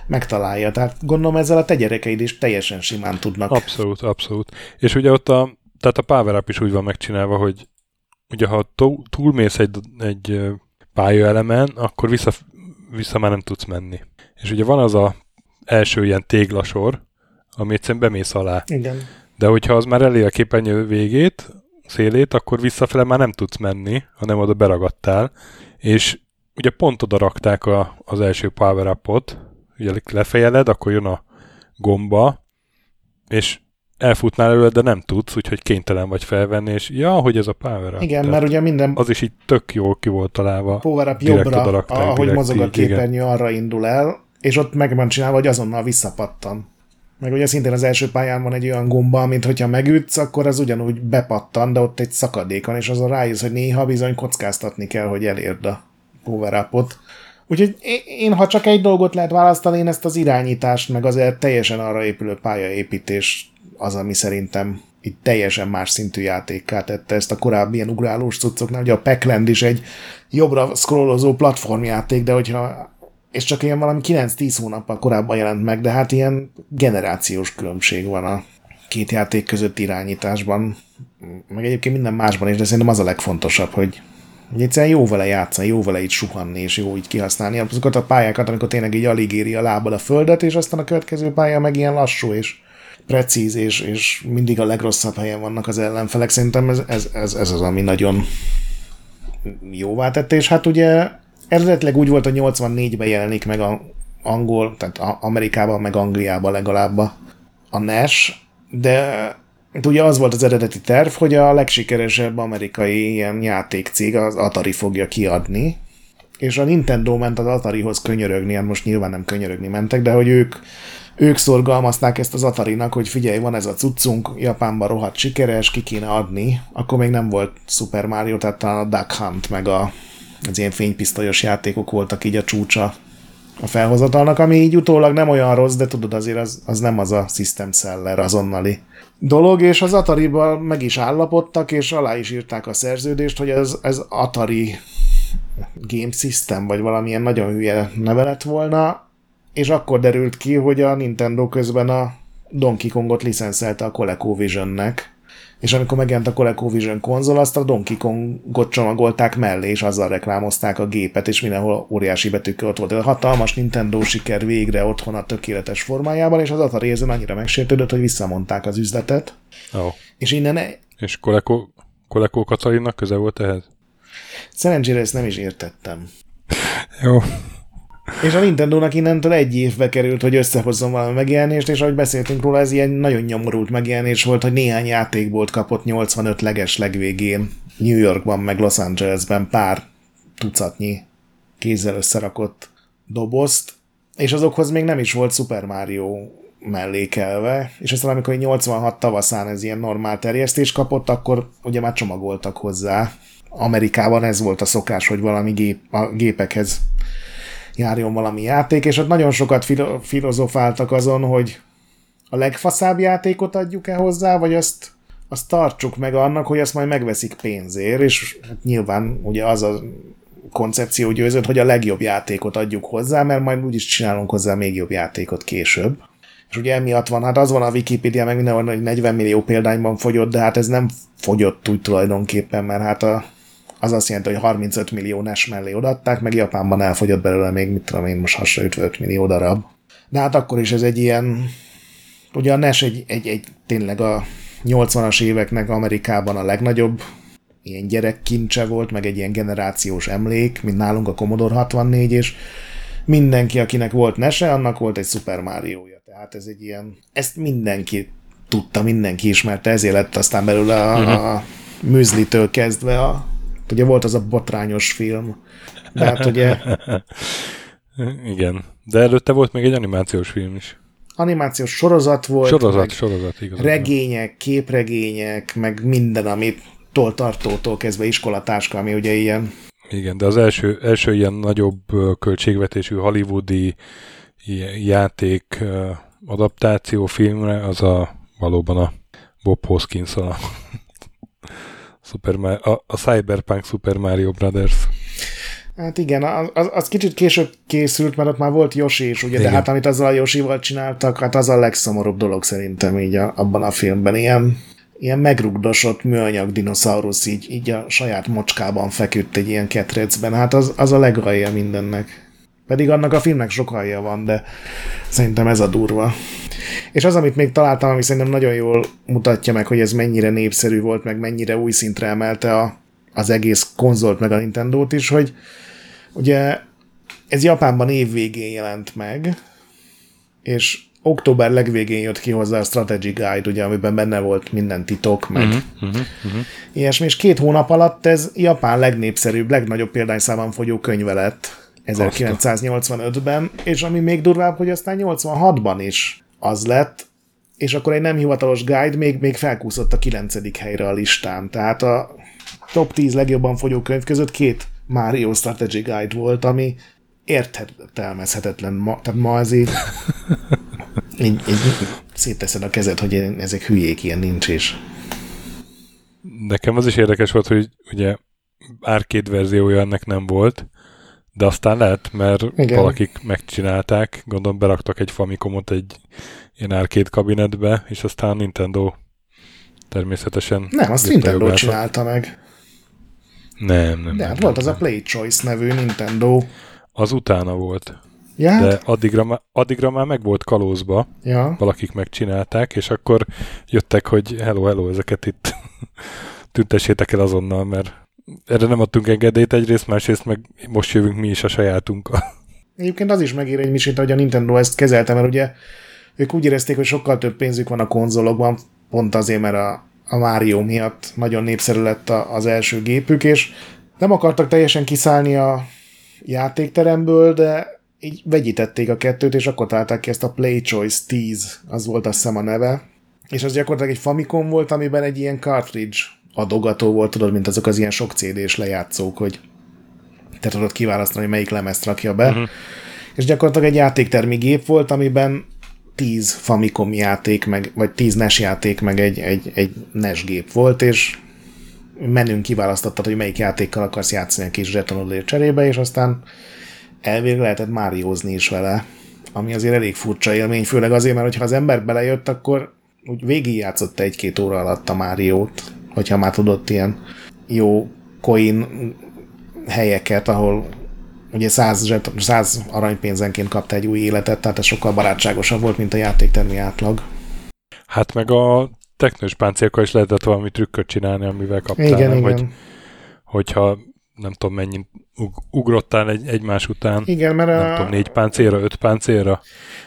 megtalálja. Tehát gondolom ezzel a te gyerekeid is teljesen simán tudnak. Abszolút, abszolút. És ugye ott a, tehát a Power Up is úgy van megcsinálva, hogy ugye ha túlmész egy, egy pályaelemen, akkor vissza, vissza már nem tudsz menni. És ugye van az a első ilyen téglasor, ami egyszerűen bemész alá. Igen. De hogyha az már elé a képernyő végét, szélét, akkor visszafele már nem tudsz menni, hanem oda beragadtál. És ugye pont oda rakták a, az első power upot, ugye lefejeled, akkor jön a gomba, és elfutnál előle, de nem tudsz, úgyhogy kénytelen vagy felvenni, és ja, hogy ez a power up. Igen, Tehát mert ugye minden az is így tök jól ki volt találva. power up jobbra, ahogy mozog a képernyő, arra indul el, és ott meg van csinálva, hogy azonnal visszapattan. Meg ugye szintén az első pályán van egy olyan gomba, mint hogyha megütsz, akkor az ugyanúgy bepattan, de ott egy szakadék van, és azon rájössz, hogy néha bizony kockáztatni kell, hogy elérd a power upot. Úgyhogy én- én, ha csak egy dolgot lehet választani, én ezt az irányítást, meg azért teljesen arra épülő pályaépítés az, ami szerintem itt teljesen más szintű játékká tette ezt a korábbi ilyen ugrálós cuccoknál. Ugye a Packland is egy jobbra scrollozó platformjáték, de hogyha és csak ilyen valami 9-10 hónappal korábban jelent meg, de hát ilyen generációs különbség van a két játék között irányításban, meg egyébként minden másban is, de szerintem az a legfontosabb, hogy, hogy egyszerűen jó vele játszani, jó vele így suhanni, és jó így kihasználni azokat a pályákat, amikor tényleg így alig éri a lábad a földet, és aztán a következő pálya meg ilyen lassú, és precíz, és, és mindig a legrosszabb helyen vannak az ellenfelek. Szerintem ez, ez, ez, ez az, ami nagyon jóvá tette, és hát ugye eredetileg úgy volt, hogy 84-ben jelenik meg a angol, tehát Amerikában, meg Angliában legalább a NES, de ugye az volt az eredeti terv, hogy a legsikeresebb amerikai ilyen játékcég az Atari fogja kiadni, és a Nintendo ment az Atarihoz könyörögni, hát most nyilván nem könyörögni mentek, de hogy ők ők szorgalmazták ezt az Atarinak, hogy figyelj, van ez a cuccunk, Japánban rohadt sikeres, ki kéne adni. Akkor még nem volt Super Mario, tehát a Duck Hunt, meg a, az ilyen fénypisztolyos játékok voltak így a csúcsa a felhozatalnak, ami így utólag nem olyan rossz, de tudod, azért az, az nem az a system seller azonnali dolog, és az atari meg is állapodtak, és alá is írták a szerződést, hogy ez, ez Atari Game System, vagy valamilyen nagyon hülye neve lett volna, és akkor derült ki, hogy a Nintendo közben a Donkey Kongot licenszelte a ColecoVision-nek, és amikor megjelent a ColecoVision konzol, azt a Donkey Kongot csomagolták mellé, és azzal reklámozták a gépet, és mindenhol óriási betűkkel ott volt. A hatalmas Nintendo siker végre otthon a tökéletes formájában, és az Atari ezen annyira megsértődött, hogy visszamondták az üzletet. Oh. És innen... És Coleco, Coleco Katalinnak köze volt ehhez? Szerencsére ezt nem is értettem. Jó. És a Nintendo-nak innentől egy évbe került, hogy összehozzon valami megjelenést, és ahogy beszéltünk róla, ez ilyen nagyon nyomorult megjelenés volt, hogy néhány játékból kapott 85 leges legvégén New Yorkban, meg Los Angelesben pár tucatnyi kézzel összerakott dobozt, és azokhoz még nem is volt Super Mario mellékelve, és aztán amikor 86 tavaszán ez ilyen normál terjesztés kapott, akkor ugye már csomagoltak hozzá. Amerikában ez volt a szokás, hogy valami gép, a gépekhez járjon valami játék, és ott nagyon sokat filo- filozofáltak azon, hogy a legfaszább játékot adjuk-e hozzá, vagy azt, azt tartsuk meg annak, hogy azt majd megveszik pénzért, és hát nyilván ugye az a koncepció győzött, hogy a legjobb játékot adjuk hozzá, mert majd úgyis csinálunk hozzá még jobb játékot később. És ugye emiatt van, hát az van a Wikipedia, meg mindenhol, hogy 40 millió példányban fogyott, de hát ez nem fogyott úgy tulajdonképpen, mert hát a az azt jelenti, hogy 35 millió NES mellé odaadták, meg Japánban elfogyott belőle még, mit tudom én, most hasonlítva 5 millió darab. De hát akkor is ez egy ilyen, ugye a NES egy, egy, egy tényleg a 80-as éveknek Amerikában a legnagyobb ilyen gyerekkincse volt, meg egy ilyen generációs emlék, mint nálunk a Commodore 64, és mindenki, akinek volt nese, annak volt egy Super Mario-ja. Tehát ez egy ilyen, ezt mindenki tudta, mindenki ismerte, ezért lett aztán belőle a, uh-huh. a műzlitől kezdve a Ugye volt az a botrányos film. De hát ugye... Igen. De előtte volt még egy animációs film is. Animációs sorozat volt. Sorozat, sorozat, igaz. Regények, képregények, meg minden, amit toltartótól kezdve iskolatáska, ami ugye ilyen... Igen, de az első, első ilyen nagyobb költségvetésű hollywoodi játék adaptáció filmre az a valóban a Bob Hoskins a Super Mario, a, a Cyberpunk Super Mario Brothers. Hát igen, az, az, az kicsit később készült, mert ott már volt Yoshi is, ugye, igen. de hát amit azzal a Yoshival csináltak, hát az a legszomorúbb dolog szerintem így a, abban a filmben. Ilyen, ilyen megrugdosott műanyag dinoszaurusz így, így a saját mocskában feküdt egy ilyen ketrecben. Hát az, az a legalja mindennek. Pedig annak a filmnek sok alja van, de szerintem ez a durva. És az, amit még találtam, ami szerintem nagyon jól mutatja meg, hogy ez mennyire népszerű volt, meg mennyire új szintre emelte a, az egész konzolt, meg a Nintendo-t is, hogy ugye ez Japánban évvégén jelent meg, és október legvégén jött ki hozzá a Strategy Guide, ugye, amiben benne volt minden titok, meg uh-huh, uh-huh, uh-huh. ilyesmi, és két hónap alatt ez Japán legnépszerűbb, legnagyobb példányszámban fogyó könyve lett 1985-ben, és ami még durvább, hogy aztán 86-ban is az lett, és akkor egy nem hivatalos guide még, még felkúszott a 9. helyre a listán. Tehát a top 10 legjobban fogyó könyv között két Mario Strategy Guide volt, ami értelmezhetetlen. Ma, tehát ma ez így, így, így szétteszed a kezed, hogy ezek hülyék, ilyen nincs is. Nekem az is érdekes volt, hogy ugye arcade verziója ennek nem volt, de aztán lehet, mert Igen. valakik megcsinálták, gondolom beraktak egy Famicomot egy ilyen arcade kabinetbe, és aztán Nintendo természetesen... Nem, azt Nintendo csinálta meg. Nem, nem. De hát volt az a Play Choice nevű Nintendo. Az utána volt. Ja? De addigra, má, addigra már meg volt kalózba, ja. valakik megcsinálták, és akkor jöttek, hogy hello, hello, ezeket itt tüntessétek el azonnal, mert erre nem adtunk engedélyt egyrészt, másrészt meg most jövünk mi is a sajátunkkal. Egyébként az is megír egy misét, hogy a Nintendo ezt kezelte, mert ugye ők úgy érezték, hogy sokkal több pénzük van a konzolokban, pont azért, mert a, a Mario miatt nagyon népszerű lett a, az első gépük, és nem akartak teljesen kiszállni a játékteremből, de így vegyítették a kettőt, és akkor találták ki ezt a Play Choice 10, az volt azt hiszem a neve. És az gyakorlatilag egy Famicom volt, amiben egy ilyen cartridge adogató volt, tudod, mint azok az ilyen sok CD-s lejátszók, hogy te tudod kiválasztani, hogy melyik lemezt rakja be. Uh-huh. És gyakorlatilag egy játéktermi gép volt, amiben 10 Famicom játék, meg, vagy 10 NES játék, meg egy, egy, egy NES gép volt, és menünk kiválasztottad, hogy melyik játékkal akarsz játszani a kis zsetonodért cserébe, és aztán elvég lehetett máriózni is vele, ami azért elég furcsa élmény, főleg azért, mert ha az ember belejött, akkor úgy végigjátszott egy-két óra alatt a Máriót, hogyha már tudott ilyen jó coin helyeket, ahol ugye 100, 100 aranypénzenként kapta egy új életet, tehát ez sokkal barátságosabb volt, mint a játéktermi átlag. Hát meg a teknős páncélkkal is lehetett valami trükköt csinálni, amivel kaptál, igen, nem? igen. Hogy, hogyha nem tudom mennyi ugrottál egy, egymás után. Igen, mert nem a... tudom, négy páncélra, öt páncélra.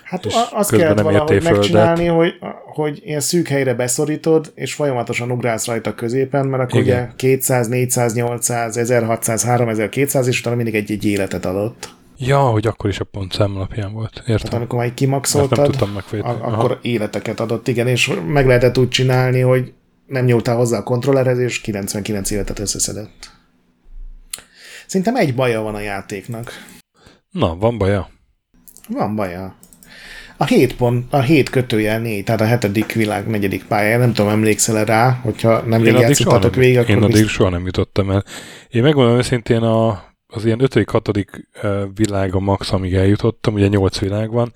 Hát azt kellett valahogy megcsinálni, hogy, hogy ilyen szűk helyre beszorítod, és folyamatosan ugrálsz rajta középen, mert akkor Igen. ugye 200, 400, 800, 1600, 3200, és utána mindig egy-egy életet adott. Ja, hogy akkor is a pontszám alapján volt. Értem. Tehát amikor már kimaxoltad, nem tudtam a- akkor Aha. életeket adott, igen, és meg lehetett úgy csinálni, hogy nem nyúltál hozzá a kontrollerhez, és 99 életet összeszedett. Szerintem egy baja van a játéknak. Na, van baja? Van baja. A hét pont, a hét kötőjel négy, tehát a hetedik világ negyedik pályája, nem tudom, emlékszel rá, hogyha nem végigjátszottatok végig, akkor Én addig biztos... soha nem jutottam el. Én megmondom őszintén, a, az ilyen ötödik, hatodik világ a max, amíg eljutottam, ugye nyolc világ van,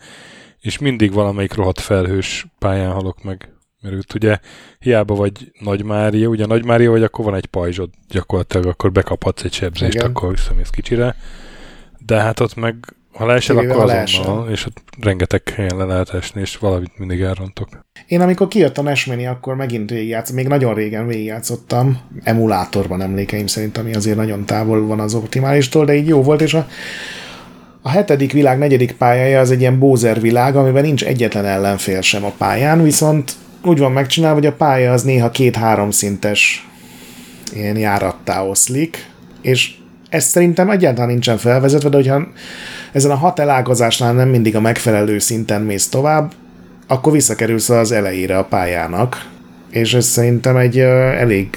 és mindig valamelyik rohadt felhős pályán halok meg. Mert őt ugye hiába vagy Nagy Mária, ugye Nagy Mária vagy, akkor van egy pajzsod gyakorlatilag, akkor bekaphatsz egy sebzést, Igen. akkor visszamész kicsire. De hát ott meg ha leesel, akkor azonnal, és ott rengeteg helyen le lehet esni, és valamit mindig elrontok. Én amikor kijött a Nesmini, akkor megint végigjátszottam, még nagyon régen végigjátszottam, emulátorban emlékeim szerint, ami azért nagyon távol van az optimálistól, de így jó volt, és a, a hetedik világ negyedik pályája az egy ilyen Bowser világ, amiben nincs egyetlen ellenfél sem a pályán, viszont úgy van megcsinálva, hogy a pálya az néha két-három szintes ilyen járattá oszlik, és ez szerintem egyáltalán nincsen felvezetve, de hogyha ezen a hat elágazásnál nem mindig a megfelelő szinten mész tovább, akkor visszakerülsz az elejére a pályának, és ez szerintem egy elég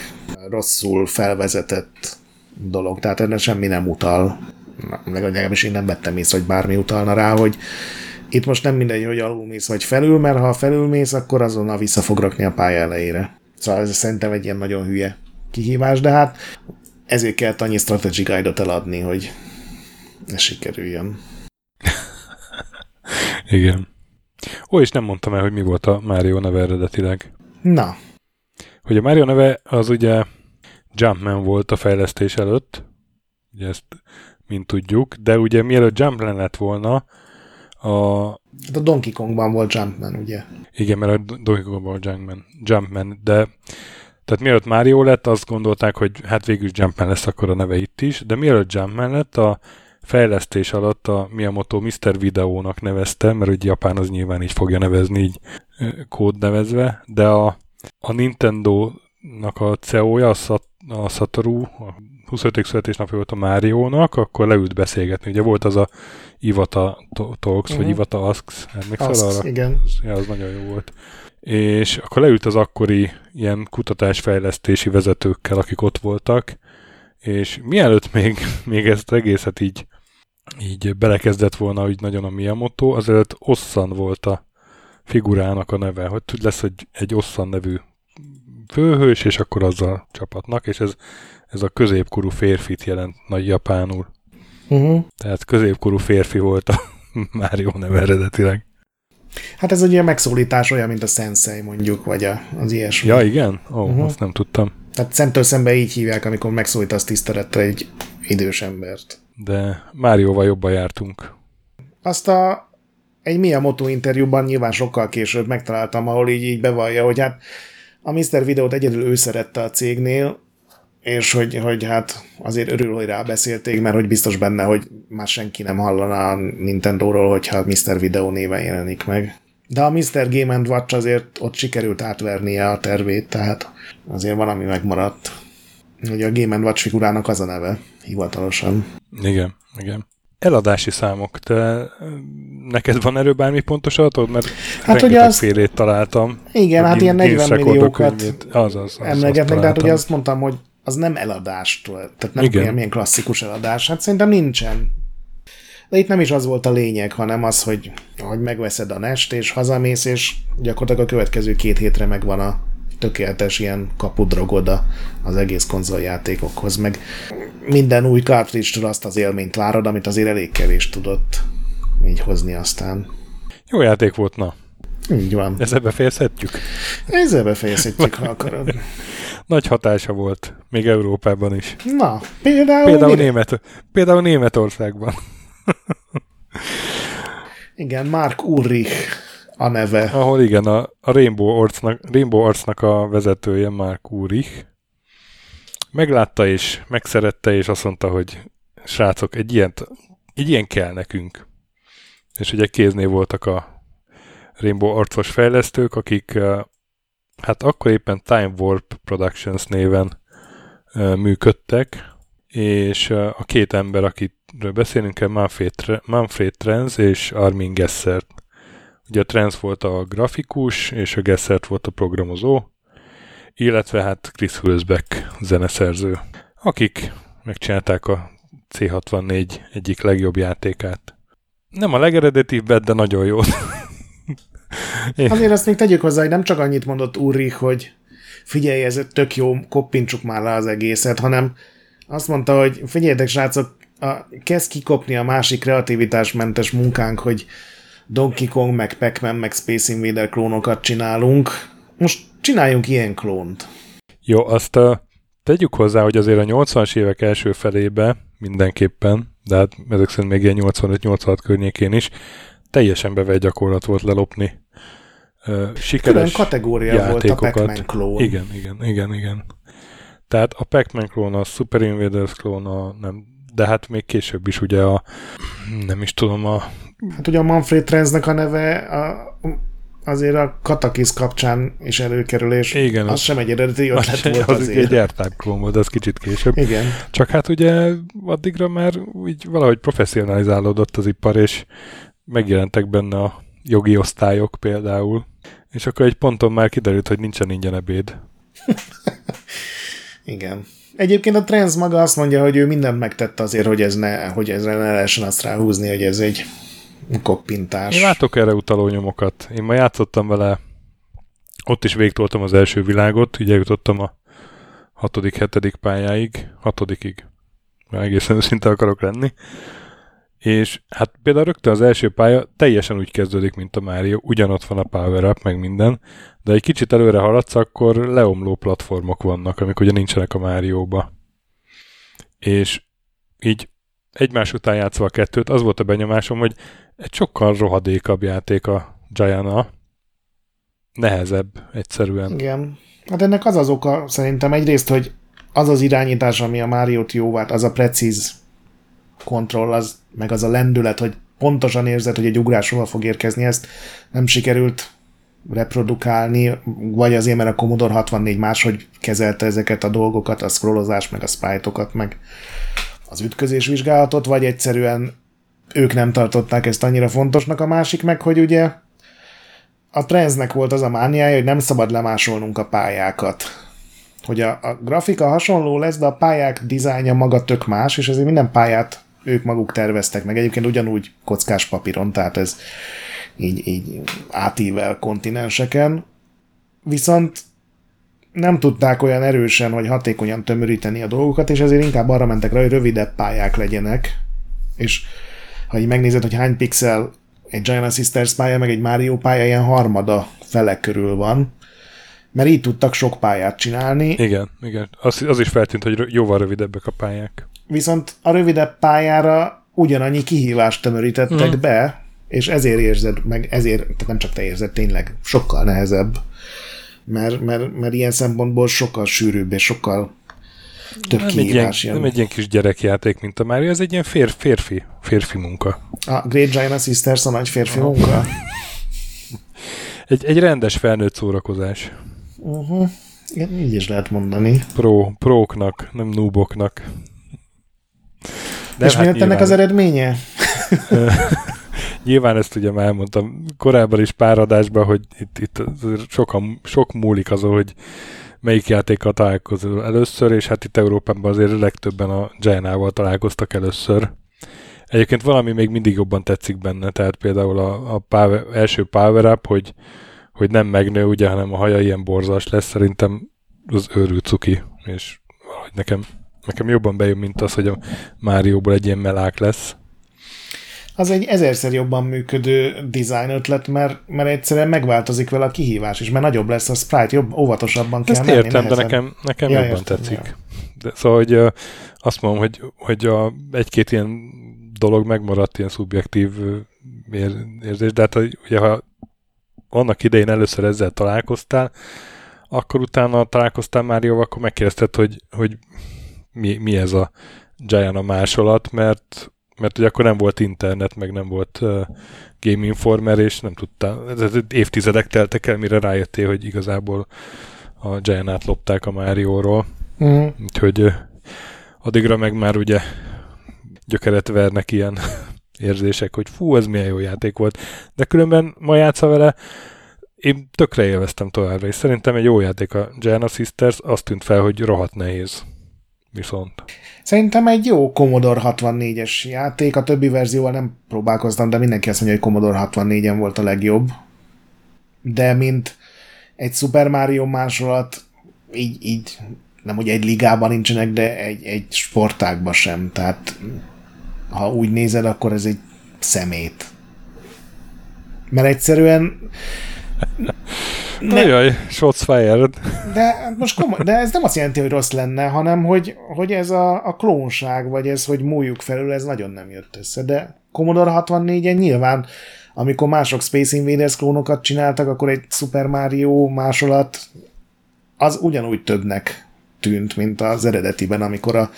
rosszul felvezetett dolog, tehát ennek semmi nem utal. Legalábbis én nem vettem észre, hogy bármi utalna rá, hogy itt most nem mindegy, hogy alulmész vagy felül, mert ha felülmész, akkor azonnal vissza fog rakni a pálya elejére. Szóval ez szerintem egy ilyen nagyon hülye kihívás, de hát ezért kell annyi strategy guide-ot eladni, hogy ne sikerüljön. Igen. Ó, és nem mondtam el, hogy mi volt a Mario neve eredetileg. Na. Hogy a Mario neve az ugye Jumpman volt a fejlesztés előtt, ugye ezt mint tudjuk, de ugye mielőtt Jumpman lett volna, a... Hát a Donkey Kongban volt Jumpman, ugye? Igen, mert a Donkey Kongban volt Jumpman, Jumpman de tehát mielőtt Mario lett, azt gondolták, hogy hát végül Jumpman lesz akkor a neve itt is, de mielőtt Jumpman lett, a fejlesztés alatt a Miyamoto Mr. Videónak nevezte, mert ugye Japán az nyilván így fogja nevezni, így kód nevezve, de a, a Nintendo-nak a CEO-ja, a, Sat, a Satoru, a 25. születésnapja volt a Máriónak, akkor leült beszélgetni. Ugye volt az a Ivata Talks, uh-huh. vagy mhm. Ivata Asks, emlékszel Asks, arra? igen. Az, ja, az nagyon jó volt. És akkor leült az akkori ilyen kutatásfejlesztési vezetőkkel, akik ott voltak, és mielőtt még, még ezt egészet így, így belekezdett volna úgy nagyon a Miyamoto, azelőtt Ossan volt a figurának a neve, hogy lesz egy, egy Osszan nevű főhős, és akkor azzal csapatnak, és ez, ez a középkorú férfit jelent nagy japánul. Uh-huh. Tehát középkorú férfi volt a Mario neve eredetileg. Hát ez egy ilyen megszólítás olyan, mint a Sensei mondjuk, vagy a, az ilyesmi. Ja, igen? Ó, oh, uh-huh. azt nem tudtam. Tehát szemtől szembe így hívják, amikor megszólítasz tisztelettel egy idős embert. De Márióval jobban jártunk. Azt a egy Miyamoto interjúban nyilván sokkal később megtaláltam, ahol így, így bevallja, hogy hát a Mr. Videót egyedül ő szerette a cégnél, és hogy, hogy hát azért örül, hogy rábeszélték, mert hogy biztos benne, hogy már senki nem hallana a Nintendo-ról, hogyha Mr. Video néven jelenik meg. De a Mr. Game Watch azért ott sikerült átvernie a tervét, tehát azért valami megmaradt. Hogy a Game Watch figurának az a neve, hivatalosan. Igen, igen. Eladási számok, te neked van erről bármi pontos adatod? Mert hát ugye azt, félét találtam. Igen, hát ilyen 40 milliókat az, az, az, emlegetnek, de hát ugye azt mondtam, hogy az nem eladástól, tehát nem Igen. ilyen klasszikus eladás. Hát szerintem nincsen. De itt nem is az volt a lényeg, hanem az, hogy, hogy megveszed a nest, és hazamész, és gyakorlatilag a következő két hétre megvan a tökéletes ilyen kapudrogoda az egész konzoljátékokhoz, meg minden új cartridge azt az élményt várod, amit azért elég kevés tudott így hozni aztán. Jó játék volt, na. Így van. Ezzel befejezhetjük? Ezzel befejezhetjük, ha akarod. Nagy hatása volt, még Európában is. Na, például... Például, Német, például Németországban. igen, Mark Ulrich a neve. Ahol igen, a, a Rainbow, Arts-nak, Rainbow Arts-nak a vezetője Mark Ulrich. Meglátta és megszerette, és azt mondta, hogy srácok, egy ilyen, egy ilyen kell nekünk. És ugye kéznél voltak a Rainbow Arcos fejlesztők, akik hát akkor éppen Time Warp Productions néven működtek, és a két ember, akitről beszélünk Manfred, Manfred Trenz és Armin Gessert. Ugye a Trenz volt a grafikus, és a Gessert volt a programozó, illetve hát Chris Hulsbeck zeneszerző, akik megcsinálták a C64 egyik legjobb játékát. Nem a legeredetibbet, de nagyon jó. Azért azt még tegyük hozzá, hogy nem csak annyit mondott Ulrich, hogy figyelj, ez tök jó, koppintsuk már le az egészet, hanem azt mondta, hogy figyeljetek, srácok, a, kezd kikopni a másik kreativitásmentes munkánk, hogy Donkey Kong, meg Pac-Man, meg Space Invader klónokat csinálunk. Most csináljunk ilyen klónt. Jó, azt uh, tegyük hozzá, hogy azért a 80-as évek első felébe mindenképpen, de hát ezek szerint még ilyen 85-86 környékén is, teljesen bevett gyakorlat volt lelopni sikeres Külön kategória játékokat. volt a Pac-Man klón. Igen, igen, igen, igen. Tehát a Pac-Man klón, a Super Invaders klón, a, nem, de hát még később is ugye a, nem is tudom, a... Hát ugye a Manfred Trenznek a neve a, azért a Katakis kapcsán is előkerül, és Igen, az, az sem egy eredeti ötlet az volt az azért. egy airtime klón volt, az kicsit később. Igen. Csak hát ugye addigra már úgy valahogy professzionalizálódott az ipar, és megjelentek benne a jogi osztályok például, és akkor egy ponton már kiderült, hogy nincsen ingyen ebéd. Igen. Egyébként a Trends maga azt mondja, hogy ő mindent megtette azért, hogy ez ne, hogy ezre ne lehessen azt ráhúzni, hogy ez egy koppintás. Én látok erre utaló nyomokat. Én ma játszottam vele, ott is végtoltam az első világot, ugye jutottam a hatodik, hetedik pályáig, hatodikig. Már egészen szinte akarok lenni. És hát például rögtön az első pálya teljesen úgy kezdődik, mint a Mario, ugyanott van a power up, meg minden, de egy kicsit előre haladsz, akkor leomló platformok vannak, amik ugye nincsenek a Márióba. És így egymás után játszva a kettőt, az volt a benyomásom, hogy egy sokkal rohadékabb játék a Giana. Nehezebb egyszerűen. Igen. Hát ennek az az oka szerintem egyrészt, hogy az az irányítás, ami a Máriót jóvált, az a precíz kontroll, az, meg az a lendület, hogy pontosan érzed, hogy egy ugrás hova fog érkezni, ezt nem sikerült reprodukálni, vagy azért, mert a Commodore 64 máshogy kezelte ezeket a dolgokat, a scrollozást, meg a sprite-okat, meg az ütközés vizsgálatot, vagy egyszerűen ők nem tartották ezt annyira fontosnak. A másik meg, hogy ugye a Transnek volt az a mániája, hogy nem szabad lemásolnunk a pályákat. Hogy a, a grafika hasonló lesz, de a pályák dizájnja maga tök más, és ezért minden pályát ők maguk terveztek meg. Egyébként ugyanúgy kockás papíron, tehát ez így, így átível kontinenseken. Viszont nem tudták olyan erősen, vagy hatékonyan tömöríteni a dolgokat, és ezért inkább arra mentek rá, hogy rövidebb pályák legyenek. És ha így megnézed, hogy hány pixel egy Giant Sisters pálya, meg egy Mario pálya ilyen harmada fele körül van, mert így tudtak sok pályát csinálni. Igen, igen. Az, az is feltűnt, hogy jóval rövidebbek a pályák. Viszont a rövidebb pályára ugyanannyi kihívást tömörítettek mm. be, és ezért érzed, meg ezért, tehát nem csak te érzed, tényleg sokkal nehezebb, mert, mert, mert ilyen szempontból sokkal sűrűbb és sokkal több nem kihívás egy ilyen, Nem egy ilyen kis gyerekjáték, mint a Mario, ez egy ilyen fér, férfi, férfi munka. A Great Giant Sisters a nagy férfi ah. munka? egy, egy rendes felnőtt szórakozás. Uh-huh. Igen, így is lehet mondani. Pro, próknak, nem nooboknak. De És hát mi lett ennek az eredménye? nyilván ezt ugye már elmondtam korábban is pár adásban, hogy itt, itt sokan, sok múlik azon, hogy melyik játékkal találkozol először, és hát itt Európában azért legtöbben a Giant-ával találkoztak először. Egyébként valami még mindig jobban tetszik benne, tehát például a, a power, első power up, hogy, hogy nem megnő, ugye, hanem a haja ilyen borzas lesz, szerintem az őrült cuki, és valahogy nekem, nekem jobban bejön, mint az, hogy a Márióból egy ilyen melák lesz az egy ezerszer jobban működő design ötlet, mert, mert egyszerűen megváltozik vele a kihívás, és mert nagyobb lesz a sprite, jobb, óvatosabban kell Ezt menni. értem, de nekem, nekem ja, jobban értem, tetszik. Ja. De, szóval, hogy uh, azt mondom, hogy, hogy a, egy-két ilyen dolog megmaradt, ilyen szubjektív ér, érzés, de hát ugye, ha annak idején először ezzel találkoztál, akkor utána találkoztál Márióval, akkor megkérdezted, hogy, hogy mi, mi ez a Gianna másolat, mert mert ugye akkor nem volt internet, meg nem volt uh, Game Informer, és nem tudta, évtizedek teltek el, mire rájöttél, hogy igazából a Giant lopták a Mario-ról. Mm. Úgyhogy uh, addigra meg már ugye gyökeret vernek ilyen érzések, hogy fú, ez milyen jó játék volt. De különben ma játsza vele, én tökre élveztem továbbra, és szerintem egy jó játék a Giant Sisters, azt tűnt fel, hogy rohadt nehéz. Viszont. Szerintem egy jó Commodore 64-es játék, a többi verzióval nem próbálkoztam, de mindenki azt mondja, hogy Commodore 64-en volt a legjobb. De mint egy Super Mario másolat, így, így nem hogy egy ligában nincsenek, de egy, egy sportágban sem. Tehát ha úgy nézed, akkor ez egy szemét. Mert egyszerűen ne, Jaj, shots fired. De, most komoly, de ez nem azt jelenti, hogy rossz lenne, hanem hogy, hogy ez a, a klónság, vagy ez, hogy múljuk felül, ez nagyon nem jött össze. De Commodore 64-en nyilván, amikor mások Space Invaders klónokat csináltak, akkor egy Super Mario másolat az ugyanúgy többnek tűnt, mint az eredetiben, amikor a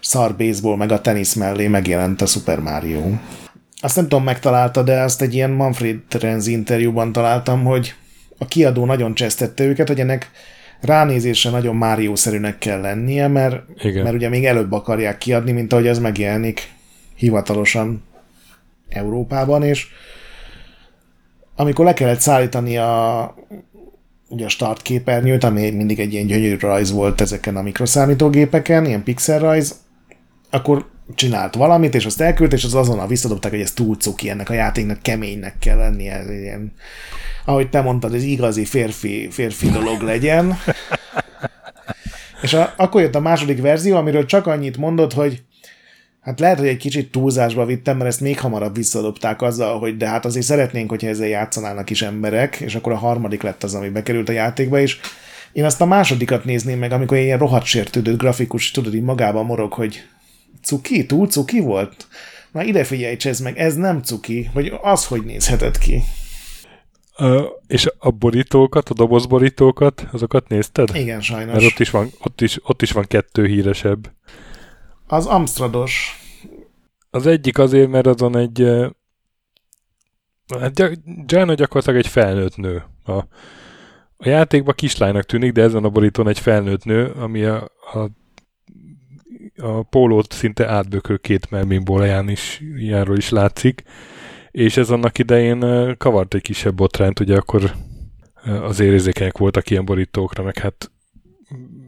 szar baseball meg a tenisz mellé megjelent a Super Mario. Azt nem tudom, megtalálta, de azt egy ilyen Manfred Trenz interjúban találtam, hogy a kiadó nagyon csesztette őket, hogy ennek ránézésre nagyon Mário-szerűnek kell lennie, mert, Igen. mert ugye még előbb akarják kiadni, mint ahogy ez megjelenik hivatalosan Európában, és amikor le kellett szállítani a, ugye a start képernyőt, ami mindig egy ilyen gyönyörű rajz volt ezeken a mikroszámítógépeken, ilyen pixel rajz, akkor csinált valamit, és azt elküldte, és az azonnal visszadobták, hogy ez túl cuki, ennek a játéknak keménynek kell lennie, ez ilyen ahogy te mondtad, ez igazi férfi, férfi dolog legyen. És a, akkor jött a második verzió, amiről csak annyit mondott, hogy hát lehet, hogy egy kicsit túlzásba vittem, mert ezt még hamarabb visszadobták azzal, hogy de hát azért szeretnénk, hogyha ezzel játszanának is emberek, és akkor a harmadik lett az, ami bekerült a játékba, és én azt a másodikat nézném meg, amikor ilyen rohadt sértődött grafikus, tudod, így magában morog, hogy cuki, túl cuki volt? Na ide figyelj, ez meg, ez nem cuki, vagy az, hogy nézhetett ki. Uh, és a borítókat, a dobozborítókat, azokat nézted? Igen, sajnos. Mert ott is van, ott is, ott is van kettő híresebb. Az Amstrados. Az egyik azért, mert azon egy hát Gianna gyakorlatilag egy felnőtt nő. A, a játékban kislánynak tűnik, de ezen a borítón egy felnőtt nő, ami a, a, a pólót szinte átbökő két melmin is, ilyenről is látszik. És ez annak idején kavart egy kisebb botrányt, ugye akkor az érzékenyek voltak ilyen borítókra, meg hát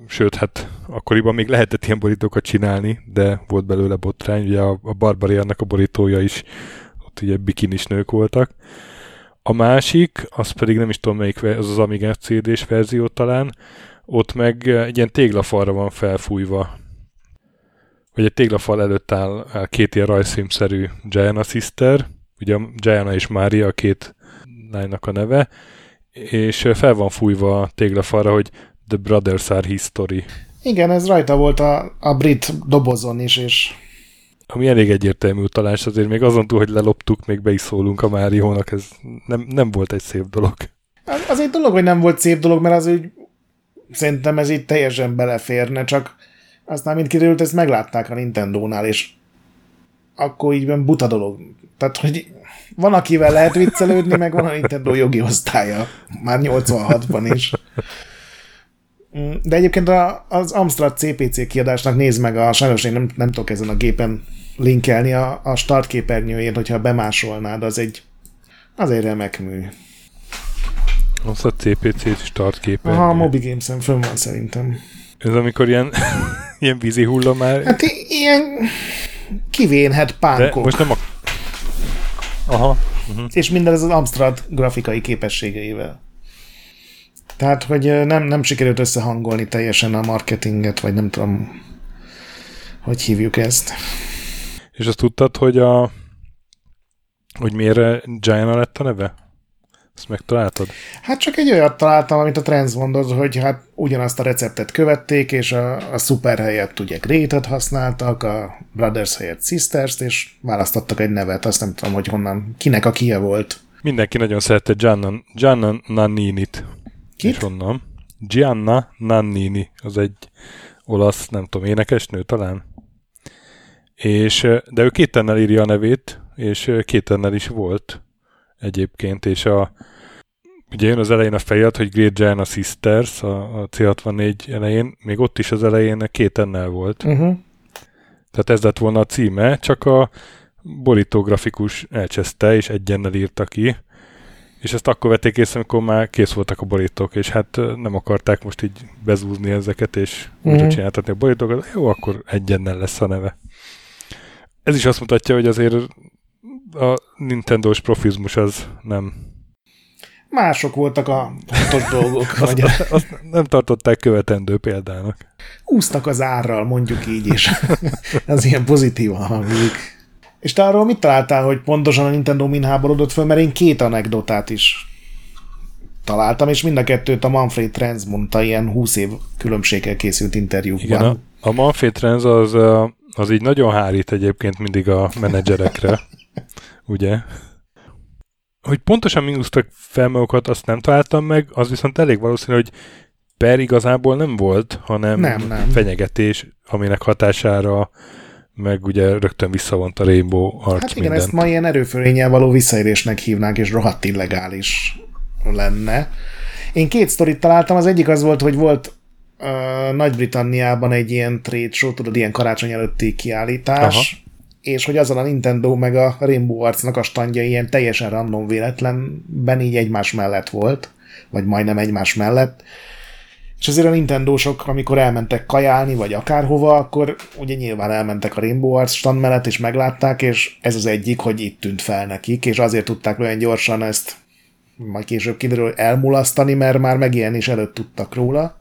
sőt, hát akkoriban még lehetett ilyen borítókat csinálni, de volt belőle botrány, ugye a, a Barbariannak a borítója is, ott ugye bikinis nők voltak. A másik, az pedig nem is tudom melyik, az az Amiga CD-s verzió talán, ott meg egy ilyen téglafalra van felfújva, vagy egy téglafal előtt áll, áll két ilyen rajzfilmszerű Gianna Sister, ugye Gianna és Mária a két lánynak a neve, és fel van fújva a téglafalra, hogy The Brothers Are History. Igen, ez rajta volt a, a brit dobozon is, és... Ami elég egyértelmű utalás, azért még azon túl, hogy leloptuk, még be is szólunk a Máriónak, ez nem, nem volt egy szép dolog. Az, az egy dolog, hogy nem volt szép dolog, mert az úgy szerintem ez itt teljesen beleférne, csak aztán, mint kiderült, ezt meglátták a Nintendo-nál, és akkor így buta dolog. Tehát, hogy van, akivel lehet viccelődni, meg van a Nintendo jogi osztálya. Már 86-ban is. De egyébként a, az Amstrad CPC kiadásnak nézd meg, a, sajnos én nem, nem tudok ezen a gépen linkelni a, a start képernyőjét, hogyha bemásolnád, az egy, az egy remek mű. Az a CPC start képernyő. Aha, a Mobi Games-en fönn van szerintem. Ez amikor ilyen, ilyen vízi hullom már... Hát ilyen kivénhet pánkok. De most nem a... Aha. Uh-huh. És minden ez az Amstrad grafikai képességeivel. Tehát, hogy nem, nem sikerült összehangolni teljesen a marketinget, vagy nem tudom, hogy hívjuk ezt. És azt tudtad, hogy a hogy miért Giant lett a neve? Ezt megtaláltad? Hát csak egy olyat találtam, amit a Trends mondott, hogy hát ugyanazt a receptet követték, és a, a Super helyett ugye Great-et használtak, a Brothers helyett Sisters-t, és választottak egy nevet, azt nem tudom, hogy honnan, kinek a kie volt. Mindenki nagyon szerette Gianna, Gianna Nannini-t. Kit? És onnan. Gianna Nannini, az egy olasz, nem tudom, énekesnő talán. És, de ő kétennel írja a nevét, és kétennel is volt egyébként, és a, ugye jön az elején a fejad, hogy Great Gianna Sisters a, a C64 elején, még ott is az elején két ennel volt. Uh-huh. Tehát ez lett volna a címe, csak a borítógrafikus elcseszte, és egyennel írta ki, és ezt akkor vették észre, amikor már kész voltak a borítók, és hát nem akarták most így bezúzni ezeket, és mm. úgy csináltatni a borítókat. Jó, akkor egyennel lesz a neve. Ez is azt mutatja, hogy azért a Nintendo-s profizmus az nem... Mások voltak a fontos dolgok. azt, vagy azt, nem tartották követendő példának. Úsztak az árral, mondjuk így is. Ez ilyen pozitívan hangzik. És te arról mit találtál, hogy pontosan a Nintendo min háborodott föl, mert én két anekdotát is találtam, és mind a kettőt a Manfred Trends mondta ilyen 20 év különbséggel készült interjúkban. Igen, a, a Manfred Trends az, az így nagyon hárít egyébként mindig a menedzserekre, ugye? Hogy pontosan minusztak fel magukat, azt nem találtam meg, az viszont elég valószínű, hogy per igazából nem volt, hanem nem, nem. fenyegetés, aminek hatására meg ugye rögtön visszavont a Rainbow Arch Hát igen, mindent. ezt ma ilyen erőfölényel való visszaérésnek hívnánk, és rohadt illegális lenne. Én két sztorit találtam, az egyik az volt, hogy volt uh, Nagy-Britanniában egy ilyen trade show, tudod, ilyen karácsony előtti kiállítás, Aha. és hogy azon a Nintendo meg a Rainbow Arts-nak a standja ilyen teljesen random véletlenben így egymás mellett volt, vagy majdnem egymás mellett, és azért a Nintendo-sok, amikor elmentek kajálni, vagy akárhova, akkor ugye nyilván elmentek a Rainbow Arts stand mellett, és meglátták, és ez az egyik, hogy itt tűnt fel nekik, és azért tudták olyan gyorsan ezt majd később kiderül, elmulasztani, mert már megjelenés előtt tudtak róla.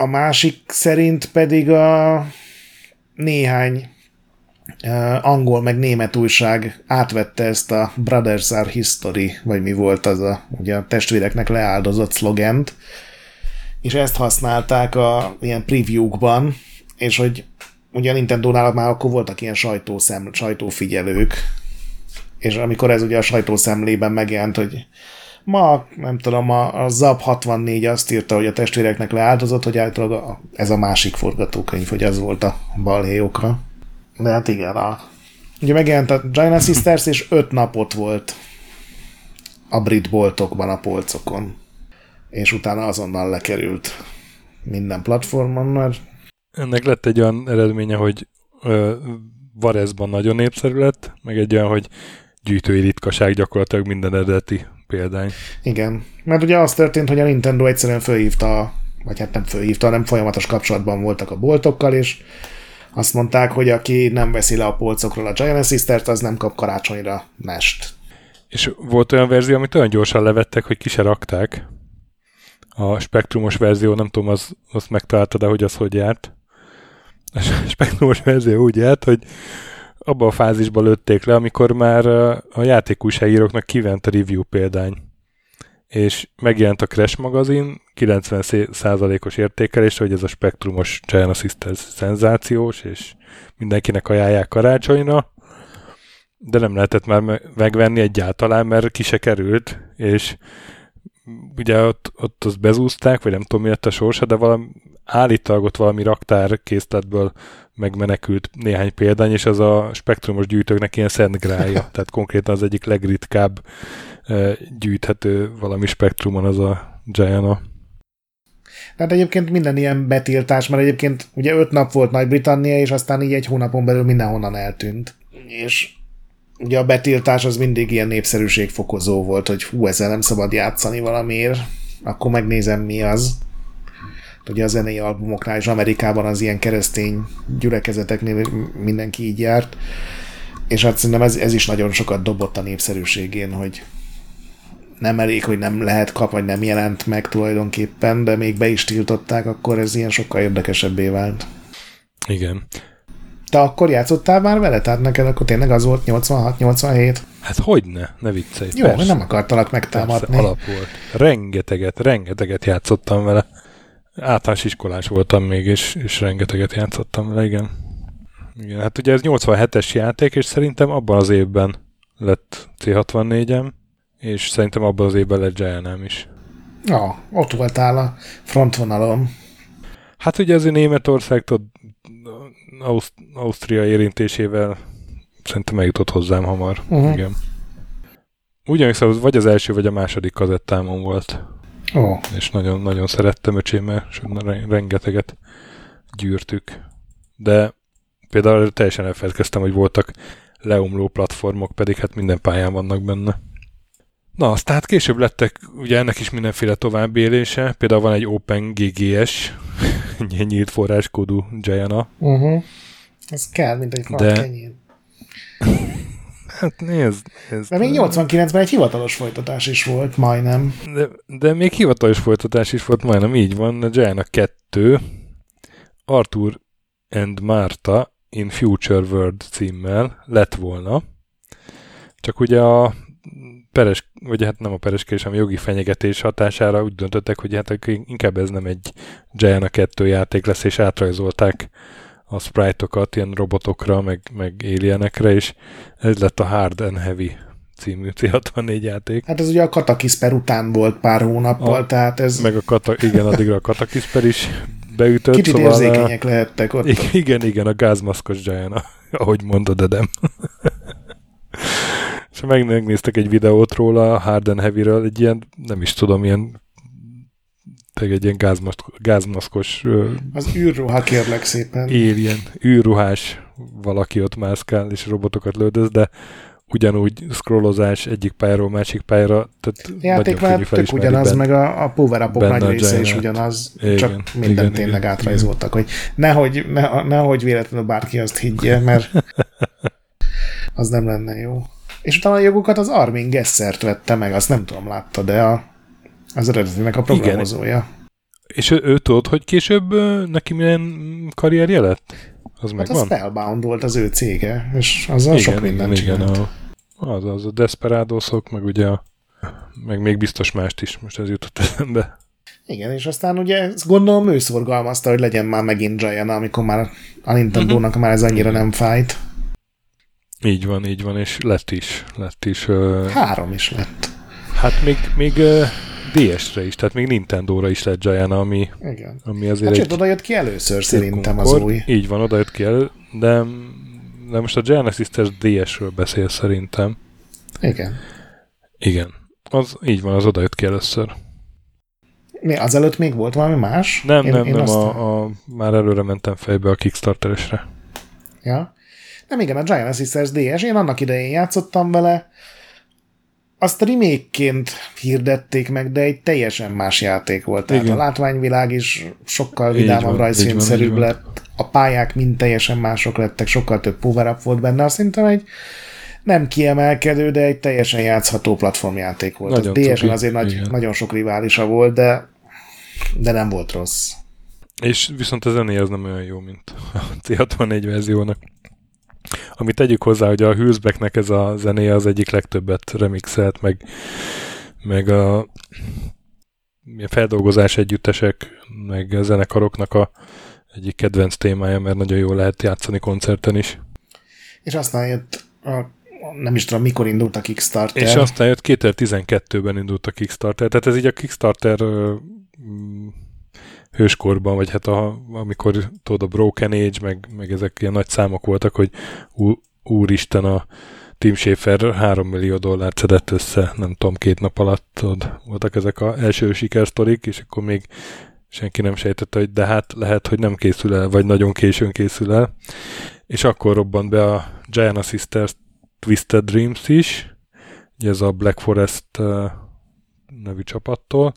A másik szerint pedig a néhány uh, angol meg német újság átvette ezt a Brothers are History, vagy mi volt az a, ugye a testvéreknek leáldozott szlogent, és ezt használták a ilyen preview-kban, és hogy ugye a Nintendo-nál már akkor voltak ilyen sajtószem, sajtófigyelők, és amikor ez ugye a sajtószemlében megjelent, hogy ma, nem tudom, a, a ZAP 64 azt írta, hogy a testvéreknek leáldozott, hogy általában a, ez a másik forgatókönyv, hogy ez volt a balhéjokra. De hát igen, a, ugye megjelent a Giant Sisters, és öt napot volt a brit boltokban, a polcokon és utána azonnal lekerült minden platformon, mert... Ennek lett egy olyan eredménye, hogy ö, Varezban nagyon népszerű lett, meg egy olyan, hogy gyűjtői ritkaság gyakorlatilag minden eredeti példány. Igen, mert ugye az történt, hogy a Nintendo egyszerűen felhívta a vagy hát nem fölhívta, hanem folyamatos kapcsolatban voltak a boltokkal, és azt mondták, hogy aki nem veszi le a polcokról a Giant Sisters, az nem kap karácsonyra nest. És volt olyan verzió, amit olyan gyorsan levettek, hogy ki se rakták. A spektrumos verzió, nem tudom, az, azt megtaláltad, de hogy az hogy járt. A spektrumos verzió úgy járt, hogy abban a fázisban lőtték le, amikor már a játékújságíróknak kivent a review példány. És megjelent a Crash magazin 90%-os értékelés, hogy ez a spektrumos Giant Sisters szenzációs, és mindenkinek ajánlják karácsonyra, de nem lehetett már megvenni egyáltalán, mert ki se került, és ugye ott, ott azt bezúzták, vagy nem tudom mi lett a sorsa, de valami, állítólag ott valami raktár készletből megmenekült néhány példány, és az a spektrumos gyűjtőknek ilyen szent grája. Tehát konkrétan az egyik legritkább gyűjthető valami spektrumon az a Giana. Tehát egyébként minden ilyen betiltás, mert egyébként ugye öt nap volt Nagy-Britannia, és aztán így egy hónapon belül mindenhonnan eltűnt. És ugye a betiltás az mindig ilyen népszerűségfokozó volt, hogy hú, ezzel nem szabad játszani valamiért, akkor megnézem mi az. Ugye a zenei albumoknál és Amerikában az ilyen keresztény gyülekezeteknél mindenki így járt, és hát szerintem ez, ez is nagyon sokat dobott a népszerűségén, hogy nem elég, hogy nem lehet kap, vagy nem jelent meg tulajdonképpen, de még be is tiltották, akkor ez ilyen sokkal érdekesebbé vált. Igen. Te akkor játszottál már vele? Tehát neked akkor tényleg az volt 86-87? Hát hogy ne, ne viccelj. Jó, persze. nem akartalak megtámadni. Persze, alap volt. Rengeteget, rengeteget játszottam vele. Általános iskolás voltam még, és, és rengeteget játszottam vele, igen. Igen, hát ugye ez 87-es játék, és szerintem abban az évben lett C64-em, és szerintem abban az évben lett Giant is. Ja, ott voltál a frontvonalon. Hát ugye azért Németországtól Auszt- Ausztria érintésével szerintem eljutott hozzám hamar. Uh-huh. Igen. Ugyanis vagy az első, vagy a második kazettámon volt. Oh. És nagyon, nagyon szerettem öcsémmel, és rengeteget gyűrtük. De például teljesen elfelejtkeztem, hogy voltak leomló platformok, pedig hát minden pályán vannak benne. Na, azt tehát később lettek ugye ennek is mindenféle továbbélése. Például van egy OpenGGS, nyílt forráskódú Giana. Uh-huh. Ez kell, mint egy De... Hát nézd, nézd. De még 89-ben egy hivatalos folytatás is volt, majdnem. De, de még hivatalos folytatás is volt, majdnem így van. A Giana 2, Arthur and Marta in Future World címmel lett volna. Csak ugye a peres, vagy hát nem a pereskedés, hanem a jogi fenyegetés hatására úgy döntöttek, hogy hát inkább ez nem egy Giana 2 játék lesz, és átrajzolták a sprite-okat ilyen robotokra, meg, meg alienekre, és ez lett a Hard and Heavy című C64 játék. Hát ez ugye a Katakisper után volt pár hónappal, a, tehát ez... Meg a kata, igen, addigra a Katakisper is beütött. Kicsit szóval érzékenyek a, lehettek ott. Igen, igen, a gázmaszkos Giana, ahogy mondod, Edem. És megnéztek egy videót róla, a Hard and Heavy-ről, egy ilyen, nem is tudom, ilyen egy ilyen gázmaszkos... Az űrruha kérlek szépen. Alien, űrruhás valaki ott mászkál, és robotokat lődöz, de ugyanúgy scrollozás egyik pályáról másik pályára, tehát Játék már tök ugyanaz, benne, meg a, a power up nagy része is ugyanaz, igen, csak minden igen, tényleg igen, átrajzoltak, igen. hogy nehogy, ne, nehogy véletlenül bárki azt higgye, mert az nem lenne jó. És utána a jogokat az Armin Gessert vette meg, azt nem tudom, látta, de a, az eredetinek a programozója. Igen. És ő, ő tudod, hogy később neki milyen karrierje lett? Az hát megvan? a Spellbound volt az ő cége, és azzal igen, sok mindent igen, igen, a, az, az a Desperadosok, meg ugye a, meg még biztos mást is, most ez jutott eszembe. Igen, és aztán ugye ezt gondolom ő szorgalmazta, hogy legyen már megint Giant, amikor már a Nintendo-nak uh-huh. már ez annyira nem fájt. Így van, így van, és lett is. Lett is uh... Három is lett. Hát még, még uh, DS-re is, tehát még Nintendo-ra is lett Giant, ami, Igen. ami azért hát egy... oda jött ki először szerintem az új. Így van, oda jött ki elő, de, de most a Giant Sisters DS-ről beszél szerintem. Igen. Igen. Az, így van, az oda jött ki először. Mi, azelőtt még volt valami más? Nem, én, nem, én nem, a, a, már előre mentem fejbe a Kickstarteresre. Ja. Nem, igen, a Giant Sisters DS, én annak idején játszottam vele, azt remake-ként hirdették meg, de egy teljesen más játék volt. Tehát Igen. a látványvilág is sokkal vidámabb, rajzfilmszerűbb lett, a pályák mind teljesen mások lettek, sokkal több power up volt benne. Azt szerintem egy nem kiemelkedő, de egy teljesen játszható platformjáték volt. Nagyon a DS-en azért nagy, nagyon sok riválisa volt, de, de nem volt rossz. És viszont a zené az nem olyan jó, mint a C64 verziónak. Amit tegyük hozzá, hogy a Hülsbecknek ez a zenéje az egyik legtöbbet remixelt, meg, meg a feldolgozás együttesek, meg a zenekaroknak a egyik kedvenc témája, mert nagyon jól lehet játszani koncerten is. És aztán jött a nem is tudom, mikor indult a Kickstarter. És aztán jött 2012-ben indult a Kickstarter, tehát ez így a Kickstarter hőskorban, vagy hát a, amikor tudod, a Broken Age, meg, meg ezek ilyen nagy számok voltak, hogy ú, úristen a Tim Schafer 3 millió dollárt szedett össze, nem tudom, két nap alatt tudod, voltak ezek a első sikersztorik, és akkor még senki nem sejtette, hogy de hát lehet, hogy nem készül el, vagy nagyon későn készül el. És akkor robbant be a Giant Sisters Twisted Dreams is, ugye ez a Black Forest nevű csapattól,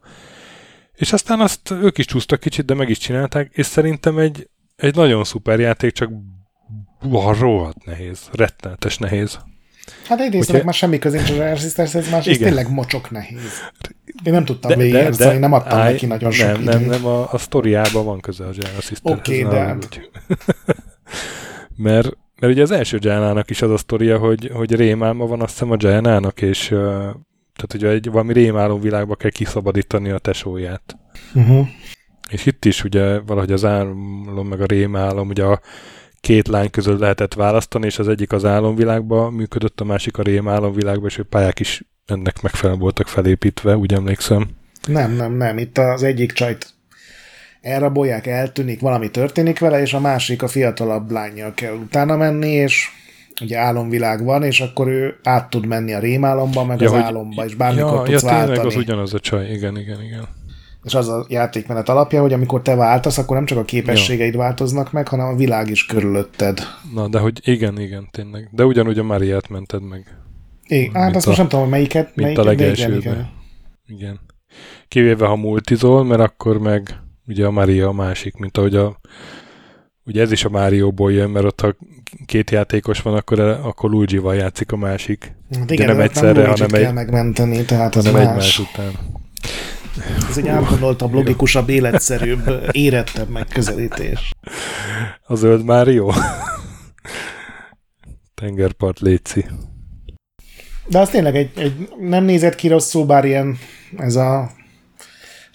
és aztán azt ők is csúsztak kicsit, de meg is csinálták, és szerintem egy, egy nagyon szuper játék, csak rohadt nehéz, rettenetes nehéz. Hát egyrészt Hogyha... már semmi közé a Resistance, ez más, ez tényleg mocsok nehéz. Én nem tudtam végigjátszani, nem adtam állj, neki nagyon sok Nem, időt. nem, nem, a, a sztoriában van köze a Genesis Oké, okay, de... Hát- mert mert ugye az első Giannának is az a sztoria, hogy, hogy rémálma van azt hiszem a Giannának, és tehát ugye egy valami rémálom világba kell kiszabadítani a tesóját. Uh-huh. És itt is ugye valahogy az álom meg a rémálom, ugye a két lány között lehetett választani, és az egyik az álomvilágba működött, a másik a rémálomvilágba, és a pályák is ennek megfelelően voltak felépítve, úgy emlékszem. Nem, nem, nem. Itt az egyik csajt elrabolják, eltűnik, valami történik vele, és a másik, a fiatalabb lányjal kell utána menni, és ugye álomvilág van, és akkor ő át tud menni a rémálomba, meg ja, az hogy, álomba, és bármikor ja, tudsz ja, váltani. az ugyanaz a csaj, igen, igen, igen. És az a játékmenet alapja, hogy amikor te váltasz, akkor nem csak a képességeid ja. változnak meg, hanem a világ is körülötted. Na, de hogy igen, igen, tényleg. De ugyanúgy a Mariát mented meg. Igen, hát azt a, most nem tudom, melyiket. Melyiket, a legelsőben. Igen, igen. igen. Kivéve, ha multizol, mert akkor meg ugye a Maria a másik, mint ahogy a ugye ez is a Mario-ból jön, mert ott ha két játékos van, akkor, akkor Luigi-val játszik a másik. Hát igen, nem egyszerre, nem hanem kell egy, megmenteni, tehát hanem más. egymás után. Ez egy átgondoltabb, logikusabb, életszerűbb, érettebb megközelítés. A zöld Mário? Tengerpart Léci. De az tényleg egy, egy, nem nézett ki rosszul, bár ilyen ez a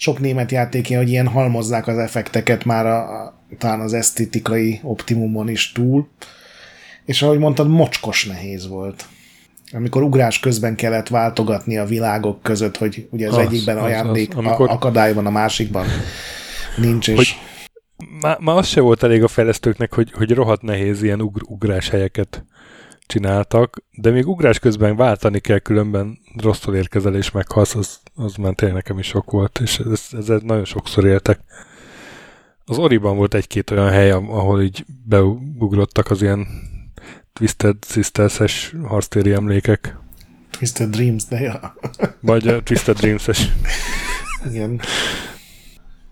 sok német játékja, hogy ilyen halmozzák az effekteket már a, a, talán az esztétikai optimumon is túl. És ahogy mondtad, mocskos nehéz volt. Amikor ugrás közben kellett váltogatni a világok között, hogy ugye az, az egyikben az, ajándék, az, amikor... akadály van, a másikban nincs, és... Hogy már, már az se volt elég a fejlesztőknek, hogy, hogy rohadt nehéz ilyen ugr, ugrás helyeket csináltak, de még ugrás közben váltani kell, különben rosszul érkezel és meghalsz, az, az már tényleg nekem is sok volt, és ez, ez nagyon sokszor éltek. Az Oriban volt egy-két olyan hely, ahol így beugrottak az ilyen Twisted Sisters-es harctéri emlékek. Twisted Dreams, de ja. Vagy a Twisted Dreams-es. Igen.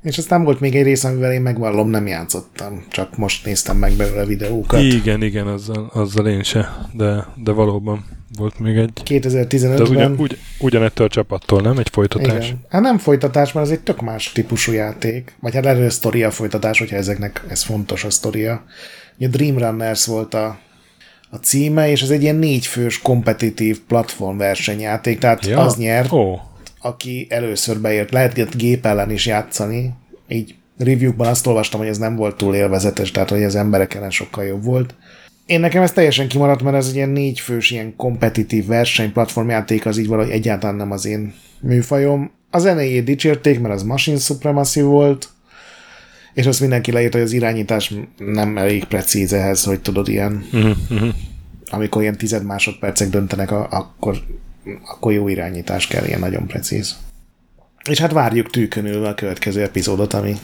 És aztán volt még egy rész, amivel én megvallom, nem játszottam, csak most néztem meg belőle videókat. Igen, igen, azzal, azzal én se, de, de valóban volt még egy... 2015-ben. De ugyan, ugy, ugyanettől a csapattól, nem? Egy folytatás? Igen. Hát nem folytatás, mert az egy tök más típusú játék. Vagy hát erről sztoria folytatás, hogyha ezeknek ez fontos a sztoria. Ugye Dream Runners volt a, a címe, és ez egy ilyen négyfős kompetitív platform versenyjáték, tehát ja. az nyert, oh aki először beért. Lehet gép ellen is játszani, így reviewkban azt olvastam, hogy ez nem volt túl élvezetes, tehát hogy az emberek ellen sokkal jobb volt. Én nekem ez teljesen kimaradt, mert ez egy ilyen négyfős, ilyen kompetitív verseny, platformjáték, az így valahogy egyáltalán nem az én műfajom. A zenéjét dicsérték, mert az Machine Supremacy volt, és azt mindenki leírt, hogy az irányítás nem elég precíz ehhez, hogy tudod, ilyen, uh-huh. amikor ilyen tized másodpercek döntenek, akkor akkor jó irányítás kell, ilyen nagyon precíz. És hát várjuk tűkönülve a következő epizódot, ami...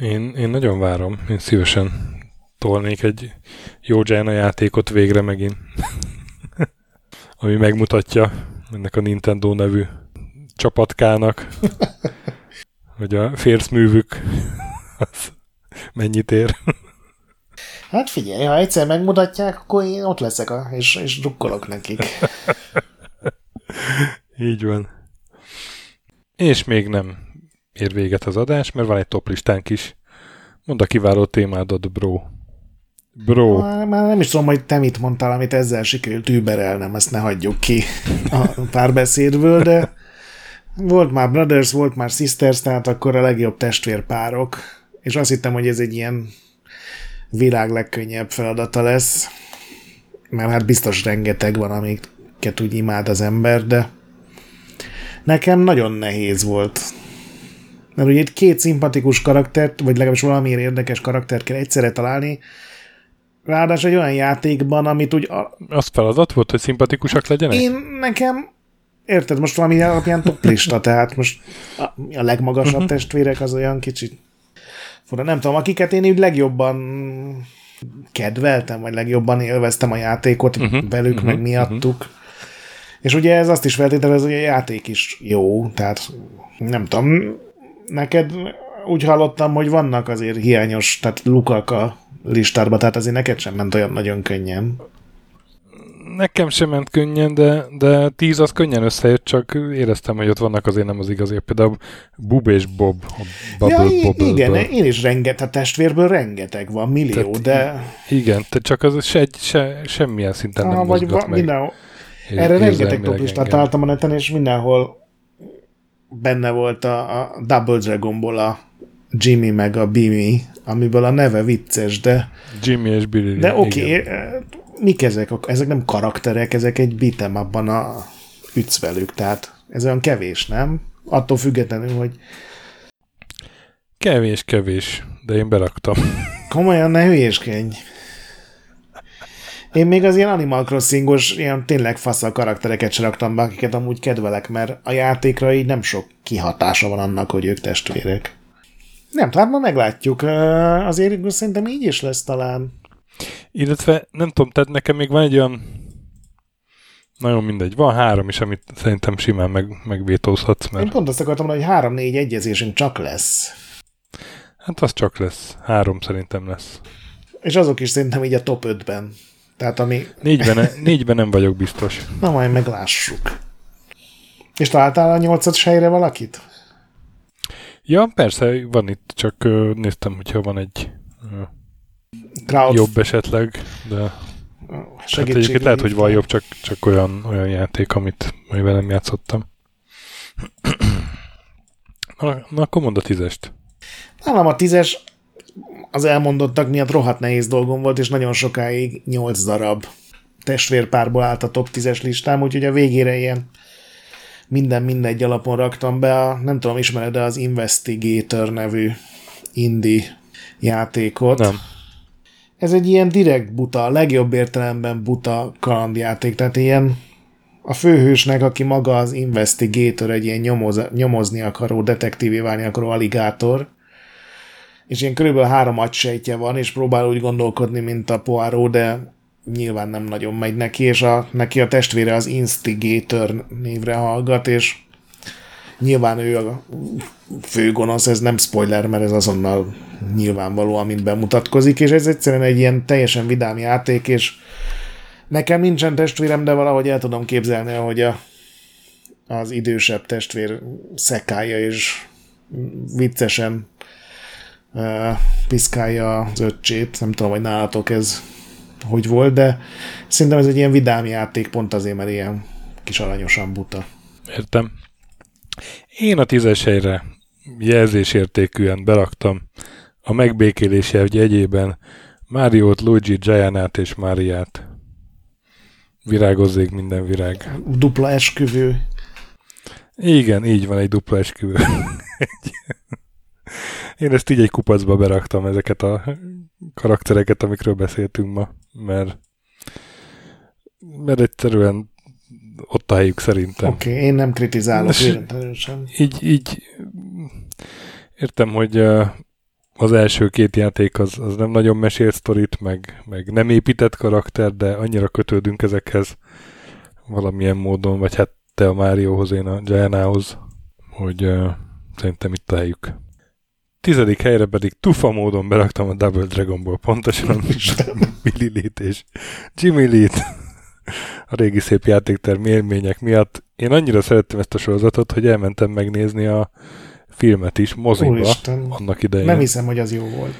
Én, én nagyon várom, én szívesen tolnék egy jó Jaina játékot végre megint. ami megmutatja ennek a Nintendo nevű csapatkának, hogy a férszművük az mennyit ér. Hát figyelj, ha egyszer megmutatják, akkor én ott leszek, a, és, és drukkolok nekik. Így van. És még nem ér véget az adás, mert van egy toplistánk is. Mondd a kiváló témádat, bro. Bro. Már, nem is tudom, hogy te mit mondtál, amit ezzel sikerült überelnem, ezt ne hagyjuk ki a párbeszédből, de volt már Brothers, volt már Sisters, tehát akkor a legjobb testvérpárok, és azt hittem, hogy ez egy ilyen világ legkönnyebb feladata lesz, mert hát biztos rengeteg van, amiket úgy imád az ember, de nekem nagyon nehéz volt. Mert ugye itt két szimpatikus karaktert, vagy legalábbis valamilyen érdekes karaktert kell egyszerre találni, ráadásul egy olyan játékban, amit úgy... A... Az feladat volt, hogy szimpatikusak legyenek? Én nekem Érted, most valami alapján toplista, tehát most a, a legmagasabb uh-huh. testvérek az olyan kicsit fura. Nem tudom, akiket én úgy legjobban kedveltem, vagy legjobban élveztem a játékot uh-huh. velük, uh-huh. meg miattuk. Uh-huh. És ugye ez azt is feltételez, hogy a játék is jó, tehát nem tudom, neked úgy hallottam, hogy vannak azért hiányos, tehát lukak a listárba, tehát azért neked sem ment olyan nagyon könnyen nekem sem ment könnyen, de, de tíz az könnyen összejött, csak éreztem, hogy ott vannak azért nem az igazi. Például Bub és Bob. A ja, igen, én is rengeteg, testvérből rengeteg van, millió, tehát, de... Igen, te csak az se, se, semmilyen szinten ah, nem vagy va, meg. Mindenhol. Erre rengeteg toplistát találtam a neten, és mindenhol benne volt a, a Double Dragonból a Jimmy meg a Bimi, amiből a neve vicces, de... Jimmy és Billy. De oké, okay, mik ezek? Ezek nem karakterek, ezek egy bitem abban a ütsz velük, tehát ez olyan kevés, nem? Attól függetlenül, hogy Kevés, kevés, de én beraktam. Komolyan ne hülyéskedj. Én még az ilyen Animal Crossingos, ilyen tényleg faszal karaktereket sem raktam be, akiket amúgy kedvelek, mert a játékra így nem sok kihatása van annak, hogy ők testvérek. Nem, tehát ma meglátjuk. Azért szerintem így is lesz talán. Illetve nem tudom, tehát nekem még van egy olyan nagyon mindegy. Van három is, amit szerintem simán meg, megvétózhatsz. Mert... Én pont azt akartam mondani, hogy három-négy egyezésünk csak lesz. Hát az csak lesz. Három szerintem lesz. És azok is szerintem így a top 5-ben. Tehát ami... Négyben, négyben nem vagyok biztos. Na majd meglássuk. És találtál a nyolcad helyre valakit? Ja, persze, van itt, csak néztem, hogyha van egy Crowd... jobb esetleg, de hát egyébként lehet, hogy van jobb, csak, csak olyan, olyan játék, amit amivel nem játszottam. na, na, akkor mondd a tízest. Nálam a tízes az elmondottak miatt rohadt nehéz dolgom volt, és nagyon sokáig nyolc darab testvérpárból állt a top 10-es listám, úgyhogy a végére ilyen minden mindegy alapon raktam be a, nem tudom, ismered de az Investigator nevű indie játékot. Nem ez egy ilyen direkt buta, a legjobb értelemben buta kalandjáték, tehát ilyen a főhősnek, aki maga az investigator, egy ilyen nyomoz, nyomozni akaró, detektívé válni akaró aligátor, és ilyen körülbelül három agysejtje van, és próbál úgy gondolkodni, mint a Poirot, de nyilván nem nagyon megy neki, és a, neki a testvére az Instigator névre hallgat, és nyilván ő a főgonosz, ez nem spoiler, mert ez azonnal nyilvánvaló, amint bemutatkozik, és ez egyszerűen egy ilyen teljesen vidám játék, és nekem nincsen testvérem, de valahogy el tudom képzelni, hogy a, az idősebb testvér szekálja, és viccesen piszkálja az öccsét. Nem tudom, hogy nálatok ez hogy volt, de szerintem ez egy ilyen vidám játék, pont azért, mert ilyen kis aranyosan buta. Értem. Én a tízes helyre jelzésértékűen beraktam a megbékélés jegyében Máriót, Luigi, Gianát és Máriát. Virágozzék minden virág. Dupla esküvő. Igen, így van, egy dupla esküvő. Én ezt így egy kupacba beraktam, ezeket a karaktereket, amikről beszéltünk ma, mert, mert egyszerűen ott a helyük szerintem. Oké, okay, én nem kritizálok Így, így értem, hogy az első két játék az, az nem nagyon mesélt sztorit, meg, meg nem épített karakter, de annyira kötődünk ezekhez valamilyen módon, vagy hát te a Márióhoz, én a Giannához, hogy uh, szerintem itt a helyük. Tizedik helyre pedig tufa módon beraktam a Double Dragonból, pontosan Billy Lee-t és Jimmy Lee-t a régi szép játéktermi élmények miatt. Én annyira szerettem ezt a sorozatot, hogy elmentem megnézni a filmet is moziba Úristen, annak idején. Nem hiszem, hogy az jó volt.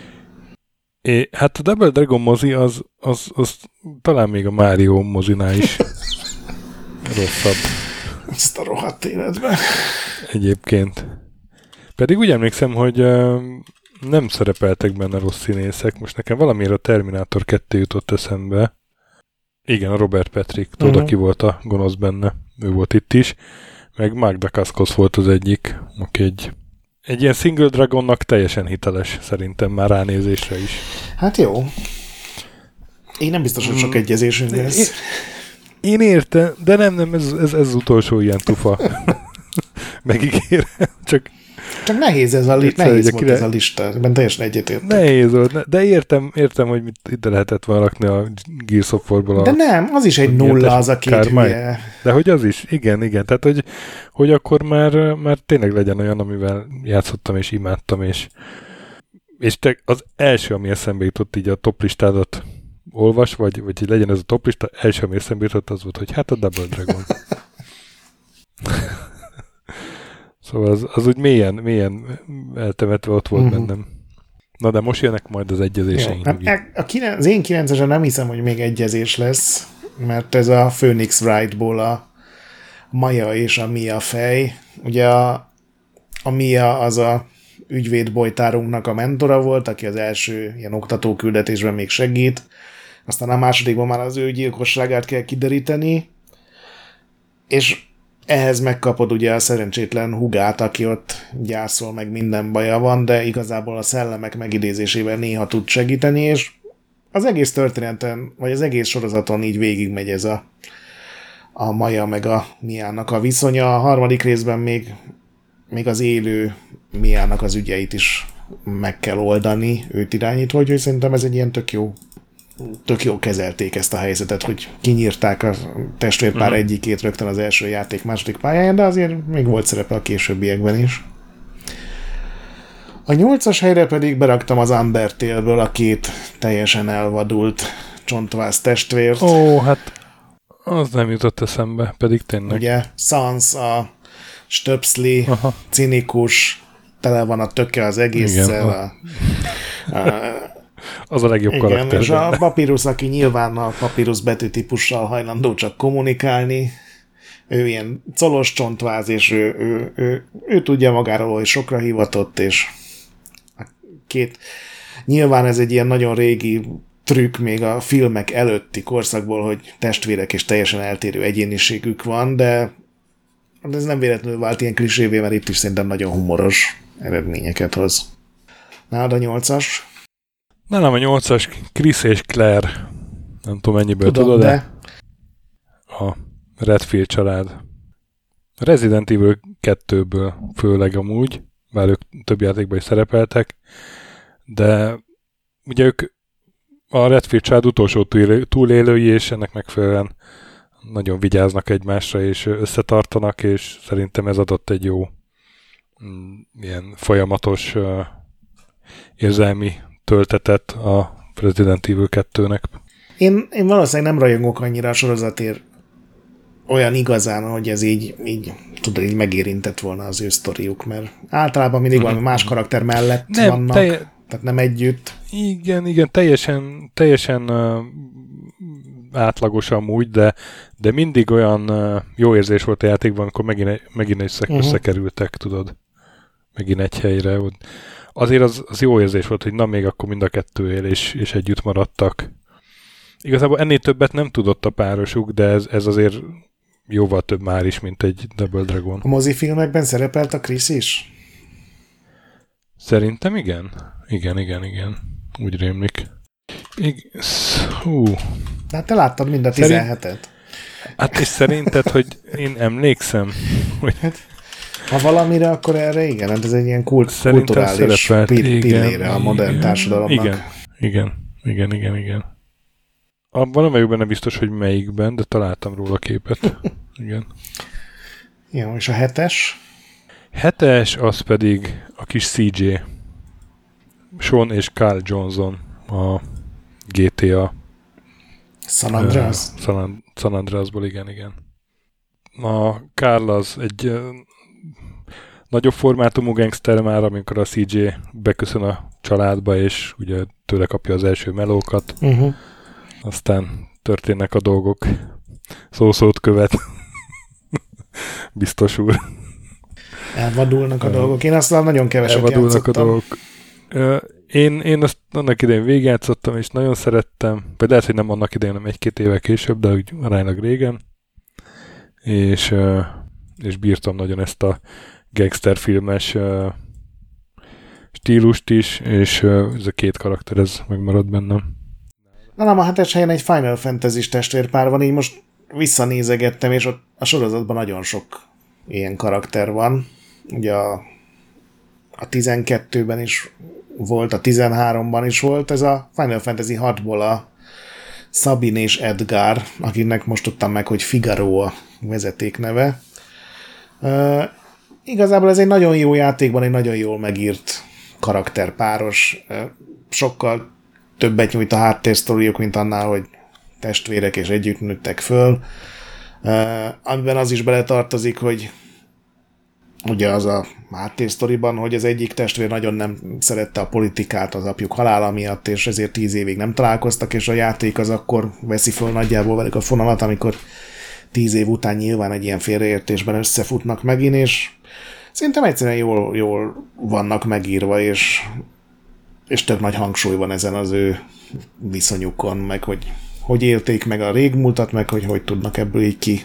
É, hát a Double Dragon mozi az, az, az talán még a Mario mozinál is rosszabb. Ezt a rohadt életben. Egyébként. Pedig úgy emlékszem, hogy nem szerepeltek benne rossz színészek. Most nekem valamiért a Terminator 2 jutott eszembe. Igen, a Robert Patrick. Tudod, uh-huh. aki volt a gonosz benne. Ő volt itt is. Meg Magda Kaskos volt az egyik, aki egy egy ilyen single dragonnak teljesen hiteles, szerintem már ránézésre is. Hát jó. Én nem biztos, hogy sok hmm. egyezésünk lesz. Én, én értem, de nem, nem, ez, ez, ez az utolsó ilyen tufa. Megígérem, csak csak nehéz ez a, li- nehéz volt kire... ez a lista, ebben teljesen egyetértek. Nehéz volt, de értem, értem, hogy mit ide lehetett valakni a Gears of War-ból. De nem, az is egy nulla az a két hülye. De hogy az is, igen, igen. Tehát, hogy, hogy akkor már, már tényleg legyen olyan, amivel játszottam és imádtam, és, és te az első, ami eszembe jutott így a top listádat olvas, vagy, vagy hogy legyen ez a top lista, első, ami eszembe jutott, az volt, hogy hát a Double Dragon. Szóval az, az úgy mélyen, mélyen eltemetve ott volt uh-huh. bennem. Na de most jönnek majd az egyezéseink. Hát, e, a kine, az én 9 nem hiszem, hogy még egyezés lesz, mert ez a Phoenix Wright-ból a Maja és a Mia fej. Ugye a, a Mia az a ügyvédbolytárunknak a mentora volt, aki az első ilyen oktatóküldetésben még segít, aztán a másodikban már az ő gyilkosságát kell kideríteni, és ehhez megkapod ugye a szerencsétlen hugát, aki ott gyászol, meg minden baja van, de igazából a szellemek megidézésével néha tud segíteni, és az egész történeten, vagy az egész sorozaton így végigmegy ez a, a Maja meg a Miának a viszonya. A harmadik részben még, még az élő Miának az ügyeit is meg kell oldani, őt irányítva, úgyhogy szerintem ez egy ilyen tök jó tök jó kezelték ezt a helyzetet, hogy kinyírták a testvérpár uh-huh. egyikét rögtön az első játék második pályáján, de azért még volt szerepe a későbbiekben is. A nyolcas helyre pedig beraktam az Undertale-ből a két teljesen elvadult csontvász testvért. Ó, hát az nem jutott eszembe, pedig tényleg. Ugye, Sans, a stöpszli, Aha. cinikus, tele van a töke az egésszel, a, a az a legjobb Igen, karakter. és a papírus, aki nyilván a papírus betűtípussal hajlandó csak kommunikálni, ő ilyen colos csontváz, és ő, ő, ő, ő tudja magáról, hogy sokra hivatott, és a két... Nyilván ez egy ilyen nagyon régi trükk még a filmek előtti korszakból, hogy testvérek és teljesen eltérő egyéniségük van, de ez nem véletlenül vált ilyen klisévé, mert itt is szerintem nagyon humoros eredményeket hoz. Nálad a nyolcas? Nálam a nyolcas Chris és Claire. Nem tudom mennyiből tudom, tudod, de... de... A Redfield család. Resident Evil 2-ből főleg amúgy, bár ők több játékban is szerepeltek, de ugye ők a Redfield család utolsó túlélői, és ennek megfelelően nagyon vigyáznak egymásra, és összetartanak, és szerintem ez adott egy jó mm, ilyen folyamatos érzelmi töltetett a Resident Evil 2-nek. Én, én valószínűleg nem rajongok annyira a sorozatért olyan igazán, hogy ez így, így tudod, így megérintett volna az ő sztoriuk, mert általában mindig valami mhm. más karakter mellett nem, vannak, telje... tehát nem együtt. Igen, igen, teljesen, teljesen uh, átlagos amúgy, de, de mindig olyan uh, jó érzés volt a játékban, amikor megint, megint össze, uh-huh. összekerültek, tudod, megint egy helyre azért az, az jó érzés volt, hogy na még akkor mind a kettő él, és, és együtt maradtak. Igazából ennél többet nem tudott a párosuk, de ez, ez azért jóval több már is, mint egy Double Dragon. A mozifilmekben szerepelt a Chris is? Szerintem igen. Igen, igen, igen. Úgy rémlik. Ig- hú. Hát te láttad mind a 17-et. Szerint... Hát és szerinted, hogy én emlékszem, hogy... Hát ha valamire, akkor erre igen, hát ez egy ilyen kult, Szerintem kulturális pillére a modern társadalomnak. Igen, igen, igen, igen, igen. Abban nem vagyok benne biztos, hogy melyikben, de találtam róla képet. Igen. Jó, és a hetes? Hetes, az pedig a kis CJ. Sean és Carl Johnson a GTA. San Andreas? Uh, San, San Andreasból, igen, igen. A Carl az egy nagyobb formátumú gangster már, amikor a CJ beköszön a családba, és ugye tőle kapja az első melókat. Uh-huh. Aztán történnek a dolgok. Szószót követ. Biztos úr. Elvadulnak a dolgok. Én azt nagyon keveset Elvadulnak játszottam. a dolgok. Én, én azt annak idején végigjátszottam, és nagyon szerettem. Például lehet, hogy nem annak idején, nem egy-két éve később, de úgy aránylag régen. És, és bírtam nagyon ezt a gangster filmes stílust is, és ez a két karakter, ez megmaradt bennem. Na nem, a hetes helyen egy Final Fantasy testvérpár van, így most visszanézegettem, és ott a sorozatban nagyon sok ilyen karakter van. Ugye a, a 12-ben is volt, a 13-ban is volt, ez a Final Fantasy 6-ból a Sabine és Edgar, akinek most tudtam meg, hogy Figaro a vezetékneve. Igazából ez egy nagyon jó játékban, egy nagyon jól megírt karakterpáros. Sokkal többet nyújt a háttérsztoriuk, mint annál, hogy testvérek és együtt nőttek föl. Amiben az is beletartozik, hogy ugye az a háttérsztoriban, hogy az egyik testvér nagyon nem szerette a politikát az apjuk halála miatt, és ezért tíz évig nem találkoztak, és a játék az akkor veszi föl nagyjából velük a fonalat, amikor tíz év után nyilván egy ilyen félreértésben összefutnak megint, és szerintem egyszerűen jól, jól vannak megírva, és, és tök nagy hangsúly van ezen az ő viszonyukon, meg hogy hogy élték meg a régmúltat, meg hogy hogy tudnak ebből így ki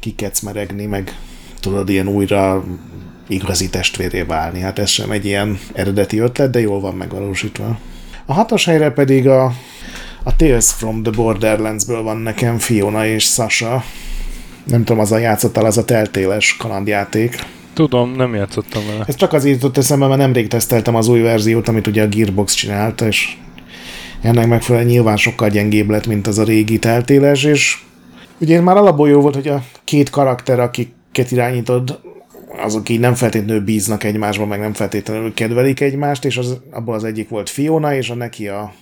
kikecmeregni, meg tudod ilyen újra igazi testvéré válni. Hát ez sem egy ilyen eredeti ötlet, de jól van megvalósítva. A hatos helyre pedig a, a Tales from the Borderlands-ből van nekem Fiona és Sasha. Nem tudom, az a játszottál, az a teltéles kalandjáték. Tudom, nem játszottam vele. Ez csak azért jutott eszembe, mert nemrég teszteltem az új verziót, amit ugye a Gearbox csinálta, és ennek megfelelően nyilván sokkal gyengébb lett, mint az a régi teltéles, és ugye már alapból jó volt, hogy a két karakter, akiket irányítod, azok így nem feltétlenül bíznak egymásban, meg nem feltétlenül kedvelik egymást, és az, abból az egyik volt Fiona, és a neki a,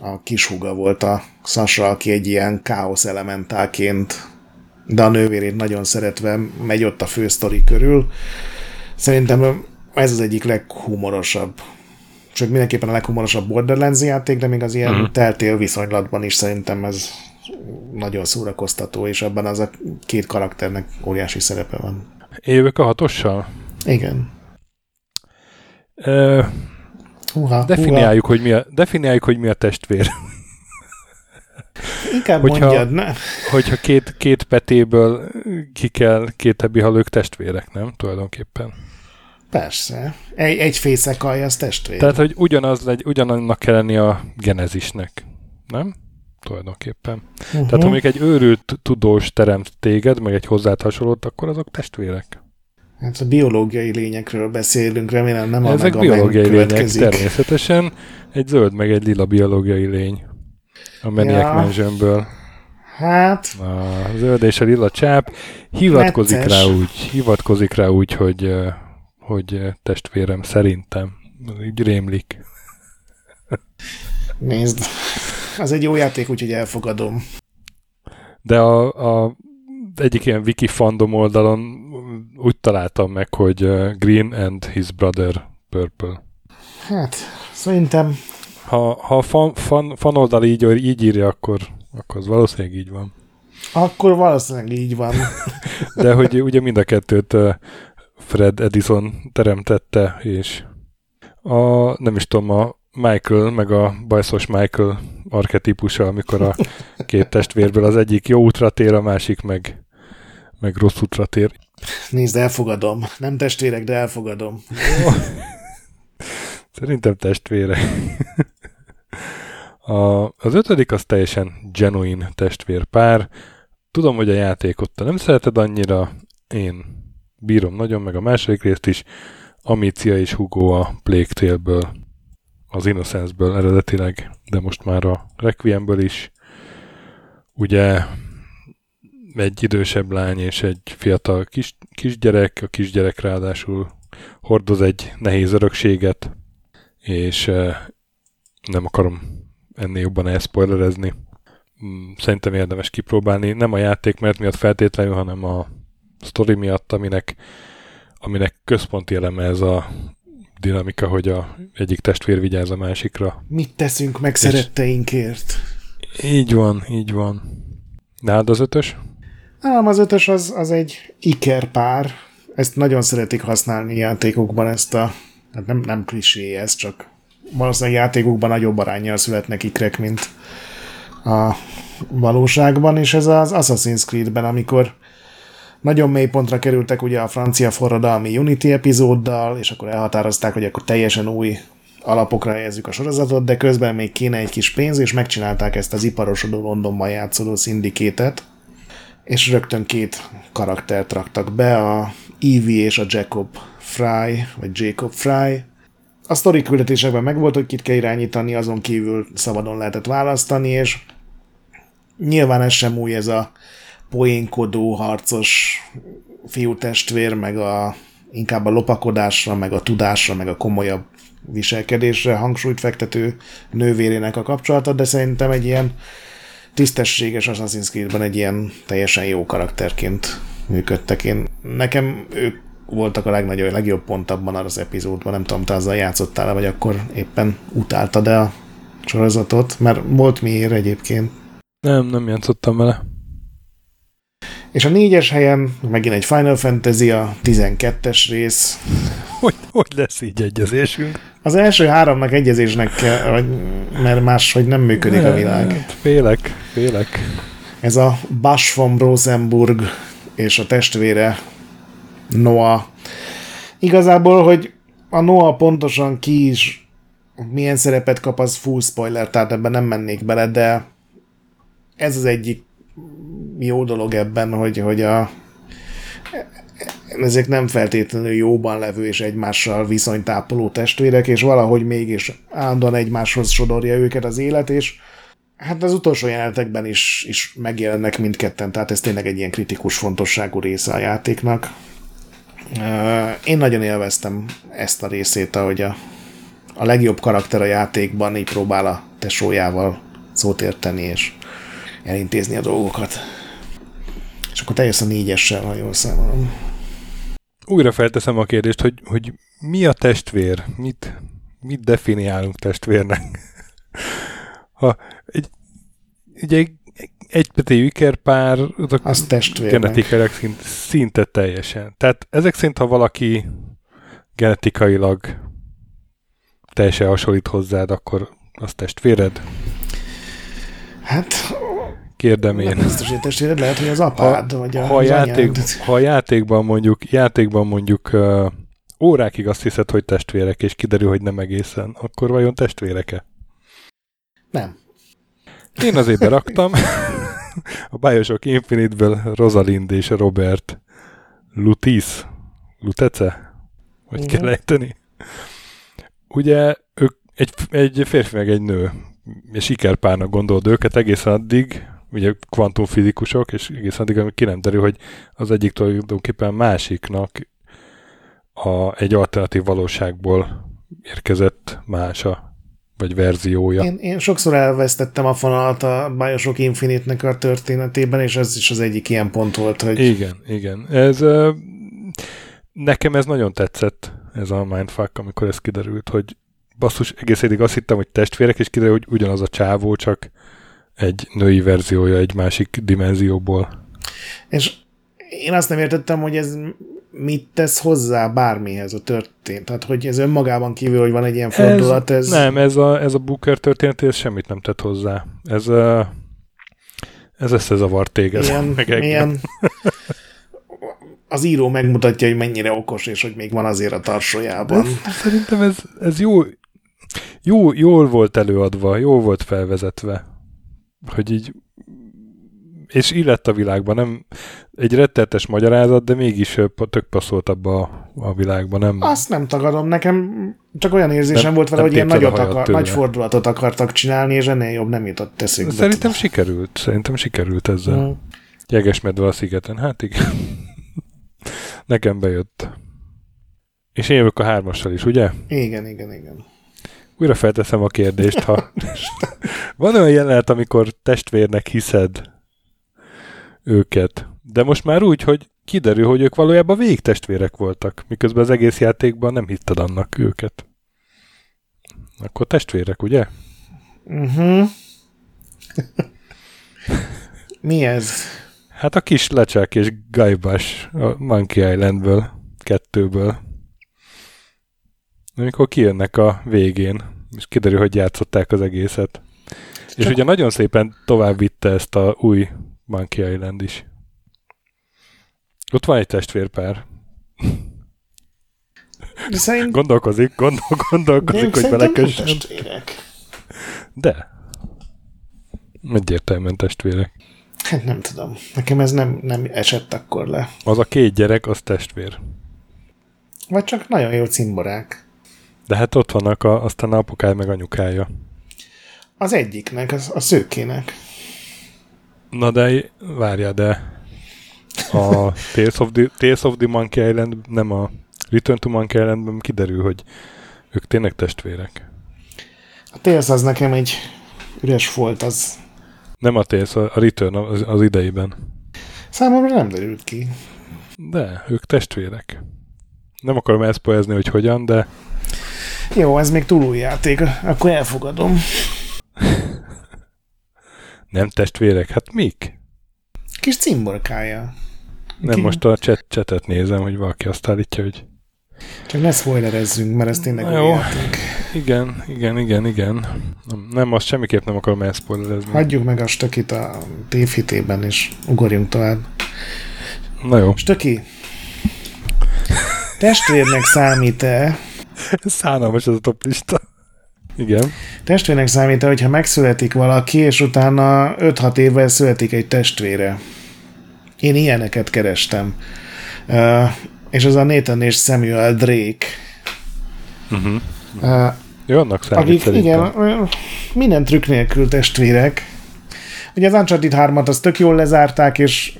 a kishuga volt a Sasha, aki egy ilyen káosz elementálként, de a nővérét nagyon szeretve megy ott a fősztori körül. Szerintem ez az egyik leghumorosabb sőt mindenképpen a leghumorosabb Borderlands játék, de még az ilyen uh-huh. teltél viszonylatban is szerintem ez nagyon szórakoztató, és ebben az a két karakternek óriási szerepe van. Évek a hatossal? Igen. Uh, húha, definiáljuk, húha. Hogy mi a, definiáljuk, hogy mi a testvér. Inkább hogyha, mondjad, ne? Hogyha két, két petéből ki kell két ebbi halők testvérek, nem? Tulajdonképpen. Persze. Egy, egy fészekalj, az testvér. Tehát, hogy ugyanaz legy, ugyanannak kell lenni a genezisnek. Nem? Tulajdonképpen. Uh-huh. Tehát, ha még egy őrült tudós teremt téged, meg egy hozzád hasonlót, akkor azok testvérek. Hát a biológiai lényekről beszélünk, remélem nem Ezek a biológiai lények, természetesen. Egy zöld, meg egy lila biológiai lény. A Maniac ja. Mansionből. Hát... A zöld és a lila csáp hivatkozik Netes. rá úgy, hivatkozik rá úgy, hogy hogy testvérem szerintem. Így rémlik. Nézd, az egy jó játék, úgyhogy elfogadom. De a, a egyik ilyen wiki fandom oldalon úgy találtam meg, hogy Green and his brother Purple. Hát, szerintem... Ha, ha a fan, fan, fan oldal így, így írja, akkor, akkor az valószínűleg így van. Akkor valószínűleg így van. De hogy ugye mind a kettőt Fred Edison teremtette, és a, nem is tudom, a Michael, meg a bajszos Michael arketípusa, amikor a két testvérből az egyik jó útra tér, a másik meg, meg rossz útra tér. Nézd, elfogadom. Nem testvérek, de elfogadom. Szerintem testvére. A, az ötödik az teljesen genuine testvérpár. Tudom, hogy a játékot te nem szereted annyira, én bírom nagyon, meg a második részt is, Amicia és Hugo a Plague Tale-ből, az Innocence-ből eredetileg, de most már a Requiemből is. Ugye egy idősebb lány és egy fiatal kis, kisgyerek, a kisgyerek ráadásul hordoz egy nehéz örökséget, és nem akarom ennél jobban elszpoilerezni. Mm, szerintem érdemes kipróbálni, nem a játék mert miatt feltétlenül, hanem a sztori miatt, aminek, aminek központi eleme ez a dinamika, hogy a egyik testvér vigyáz a másikra. Mit teszünk meg szeretteinkért? Így van, így van. Nálad az ötös? Nem, az ötös az, az egy ikerpár. Ezt nagyon szeretik használni játékokban, ezt a hát nem, nem klisé ez, csak valószínűleg játékokban nagyobb arányjal születnek ikrek, mint a valóságban, és ez az Assassin's Creed-ben, amikor nagyon mély pontra kerültek ugye a francia forradalmi Unity epizóddal, és akkor elhatározták, hogy akkor teljesen új alapokra helyezzük a sorozatot, de közben még kéne egy kis pénz, és megcsinálták ezt az iparosodó Londonban játszódó szindikétet, és rögtön két karaktert raktak be, a Evie és a Jacob Fry, vagy Jacob Fry. A sztori küldetésekben megvolt, hogy kit kell irányítani, azon kívül szabadon lehetett választani, és nyilván ez sem új ez a poénkodó, harcos fiútestvér, meg a, inkább a lopakodásra, meg a tudásra, meg a komolyabb viselkedésre hangsúlyt fektető nővérének a kapcsolata, de szerintem egy ilyen tisztességes Assassin's Creed-ben egy ilyen teljesen jó karakterként működtek. Én, nekem ők voltak a legnagyobb, legjobb pont abban az epizódban, nem tudom, te azzal játszottál vagy akkor éppen utáltad de a sorozatot, mert volt miért egyébként. Nem, nem játszottam vele. És a négyes helyen megint egy Final Fantasy, a 12-es rész. Hogy, hogy lesz így egyezésünk? Az első háromnak egyezésnek kell, vagy, mert máshogy nem működik a világ. Félek, félek. Ez a Bash von Rosenburg és a testvére Noah. Igazából, hogy a Noah pontosan ki is milyen szerepet kap, az full spoiler, tehát ebben nem mennék bele, de ez az egyik jó dolog ebben, hogy, hogy a, ezek nem feltétlenül jóban levő és egymással viszonytápoló testvérek, és valahogy mégis állandóan egymáshoz sodorja őket az élet, és hát az utolsó jelenetekben is, is megjelennek mindketten, tehát ez tényleg egy ilyen kritikus fontosságú része a játéknak. Én nagyon élveztem ezt a részét, ahogy a, a legjobb karakter a játékban így próbál a tesójával szót érteni, és elintézni a dolgokat. És akkor teljes a négyessel, ha jól számolom. Újra felteszem a kérdést, hogy, hogy mi a testvér? Mit, mit definiálunk testvérnek? ha egy, ugye egy egypetéjű ikerpár, azok az genetikailag szint, szinte teljesen. Tehát ezek szerint, ha valaki genetikailag teljesen hasonlít hozzád, akkor az testvéred? Hát kérdem én. Biztos, hogy testvéred lehet, hogy az apád, ha, vagy a, ha, a játék, ha a játékban mondjuk, játékban mondjuk uh, órákig azt hiszed, hogy testvérek, és kiderül, hogy nem egészen, akkor vajon testvéreke? Nem. Én azért beraktam. a Bioshock Infinite-ből Rosalind és Robert Lutis. Lutece? Hogy kell ejteni? Ugye ők egy, egy férfi meg egy nő, és sikerpárnak gondold őket egészen addig, ugye kvantumfizikusok, és egész addig, amíg ki nem derül, hogy az egyik tulajdonképpen másiknak a, egy alternatív valóságból érkezett mása, vagy verziója. Én, én sokszor elvesztettem a fonalat a Bioshock Infinite-nek a történetében, és ez is az egyik ilyen pont volt, hogy... Igen, igen. Ez, nekem ez nagyon tetszett, ez a mindfuck, amikor ez kiderült, hogy basszus, egész eddig azt hittem, hogy testvérek, és kiderül, hogy ugyanaz a csávó, csak egy női verziója egy másik dimenzióból. És én azt nem értettem, hogy ez mit tesz hozzá bármihez a történt. Tehát, hogy ez önmagában kívül, hogy van egy ilyen fordulat, ez... ez... Nem, ez a, ez a Booker történet, ez semmit nem tett hozzá. Ez, a, ez összezavart téged. Ilyen, meg ilyen, az író megmutatja, hogy mennyire okos, és hogy még van azért a tarsójában. Ez, szerintem ez, ez jó, jó, jól volt előadva, jól volt felvezetve hogy így és illett a világban, nem egy rettetes magyarázat, de mégis tök passzolt abba a, a világban, nem? Azt nem tagadom, nekem csak olyan érzésem nem, volt vele, hogy ilyen nagyot akar, nagy fordulatot akartak csinálni, és ennél jobb nem jutott eszükbe. Szerintem sikerült, szerintem sikerült ezzel. Mm. Jegesmedve a szigeten. Hát igen. Nekem bejött. És én jövök a hármassal is, ugye? Igen, igen, igen. Újra felteszem a kérdést, ha van olyan jelenet, amikor testvérnek hiszed őket, de most már úgy, hogy kiderül, hogy ők valójában végtestvérek voltak, miközben az egész játékban nem hitted annak őket. Akkor testvérek, ugye? Uh-huh. Mi ez? Hát a kis lecsák és gajbás a Monkey Islandből, kettőből. Amikor kijönnek a végén, és kiderül, hogy játszották az egészet. Csak... És ugye nagyon szépen tovább vitte ezt a új Monkey Island is. Ott van egy testvérpár. De szerint... Gondolkozik, gondol, gondolkozik, hogy belekössön. De. Egyértelműen testvérek. Hát nem tudom. Nekem ez nem, nem esett akkor le. Az a két gyerek, az testvér. Vagy csak nagyon jó cimborák. De hát ott vannak a, aztán a apukája meg anyukája. Az egyiknek, az, a szőkének. Na de várja, de a Tales of, the, Tales of the Monkey Island, nem a Return to Monkey Islandben kiderül, hogy ők tényleg testvérek. A Tales az nekem egy üres volt, az... Nem a Tales, a Return az, az idejében. Számomra nem derült ki. De, ők testvérek. Nem akarom elszpoezni, hogy hogyan, de... Jó, ez még túl új játék, akkor elfogadom. nem testvérek? Hát mik? Kis cimborkája. Nem, Ki... most a chat, chatet nézem, hogy valaki azt állítja, hogy... Csak ne spoilerezzünk, mert ez tényleg jó. Játék. Igen, igen, igen, igen. Nem, nem, azt semmiképp nem akarom elspoilerezni. Hagyjuk meg a stökit a tévhitében, és ugorjunk tovább. Na jó. Stöki, testvérnek számít-e? Szánalmas ez a top lista. Igen. Testvérnek számít-e, hogyha megszületik valaki, és utána 5-6 évvel születik egy testvére? Én ilyeneket kerestem. Uh, és az a Nathan és Samuel Drake. Uh-huh. Uh, Jó, annak számít akik, igen, minden trükk nélkül testvérek. Ugye az Uncharted 3-at az tök jól lezárták, és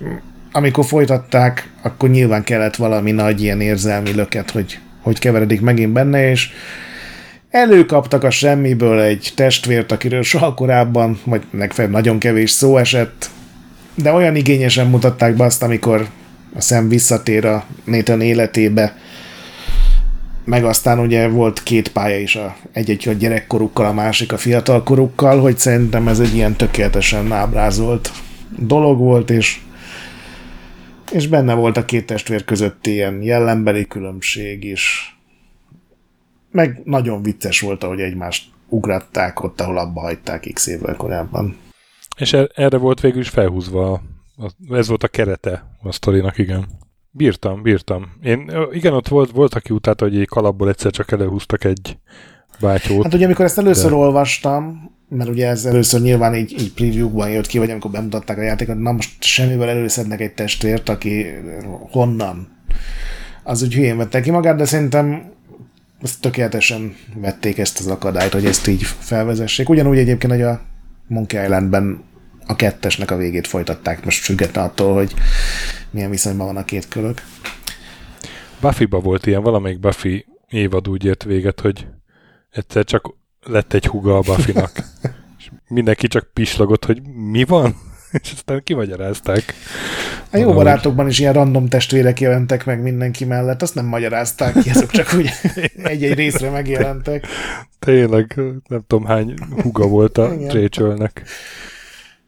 amikor folytatták, akkor nyilván kellett valami nagy ilyen érzelmi löket, hogy, hogy keveredik megint benne, és előkaptak a semmiből egy testvért, akiről soha korábban, vagy legfeljebb nagyon kevés szó esett, de olyan igényesen mutatták be azt, amikor a szem visszatér a Nathan életébe, meg aztán ugye volt két pálya is, a, egy-egy a gyerekkorukkal, a másik a fiatalkorukkal, hogy szerintem ez egy ilyen tökéletesen ábrázolt dolog volt, és és benne volt a két testvér között ilyen jellembeli különbség is. Meg nagyon vicces volt, ahogy egymást ugratták ott, ahol abba hagyták x évvel korábban. És er- erre volt végül is felhúzva, ez volt a kerete a sztorinak, igen. Bírtam, bírtam. Én, igen, ott volt, volt aki utálta, hogy egy kalapból egyszer csak előhúztak egy bátyót. Hát ugye, amikor ezt először de... olvastam, mert ugye ez először nyilván így, így preview-ban jött ki, vagy amikor bemutatták a játékot, na most semmivel előszednek egy testvért, aki honnan. Az úgy hülyén vette ki magát, de szerintem ezt tökéletesen vették ezt az akadályt, hogy ezt így felvezessék. Ugyanúgy egyébként, hogy a Monkey Islandben a kettesnek a végét folytatták, most független attól, hogy milyen viszonyban van a két kölök. Buffy-ba volt ilyen, valamelyik Buffy évad úgy ért véget, hogy egyszer csak lett egy húga a Buffy-nak. és mindenki csak pislogott, hogy mi van? és aztán kimagyarázták. A jó barátokban is ilyen random testvérek jelentek meg mindenki mellett, azt nem magyarázták ki, azok csak úgy egy-egy részre megjelentek. Tényleg, nem tudom hány huga volt a Rachelnek.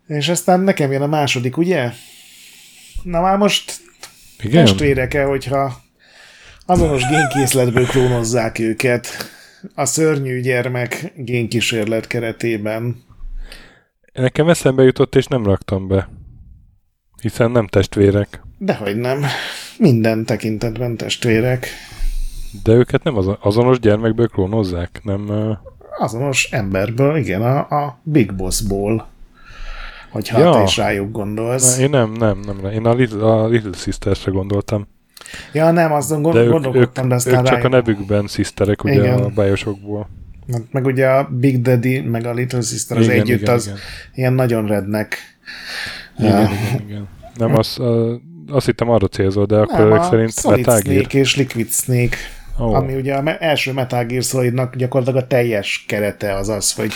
És aztán nekem jön a második, ugye? Na már most Igen? testvéreke, hogyha azonos génkészletből klónozzák őket a szörnyű gyermek génkísérlet keretében. Nekem eszembe jutott, és nem raktam be. Hiszen nem testvérek. Dehogy nem. Minden tekintetben testvérek. De őket nem az azonos gyermekből klónozzák, nem... Azonos emberből, igen, a, a Big Bossból. Hogyha ja. te is rájuk gondolsz. Na, én nem, nem, nem. Én a Little, a Little Sisters-re gondoltam. Ja, nem, azon gond, de ők, gondolkodtam, de aztán ők csak a nevükben sziszterek, ugye igen. a bájosokból. Meg ugye a Big Daddy, meg a Little Sister az igen, együtt, igen, az igen. ilyen nagyon rednek. Igen, uh, igen, igen. Nem, az, uh, azt hittem arra célzol, de akkor ezek szerint Solid Metal Gear. Snake és Liquid Snake, oh. ami ugye a első Metal Gear Solidnak gyakorlatilag a teljes kerete az az, hogy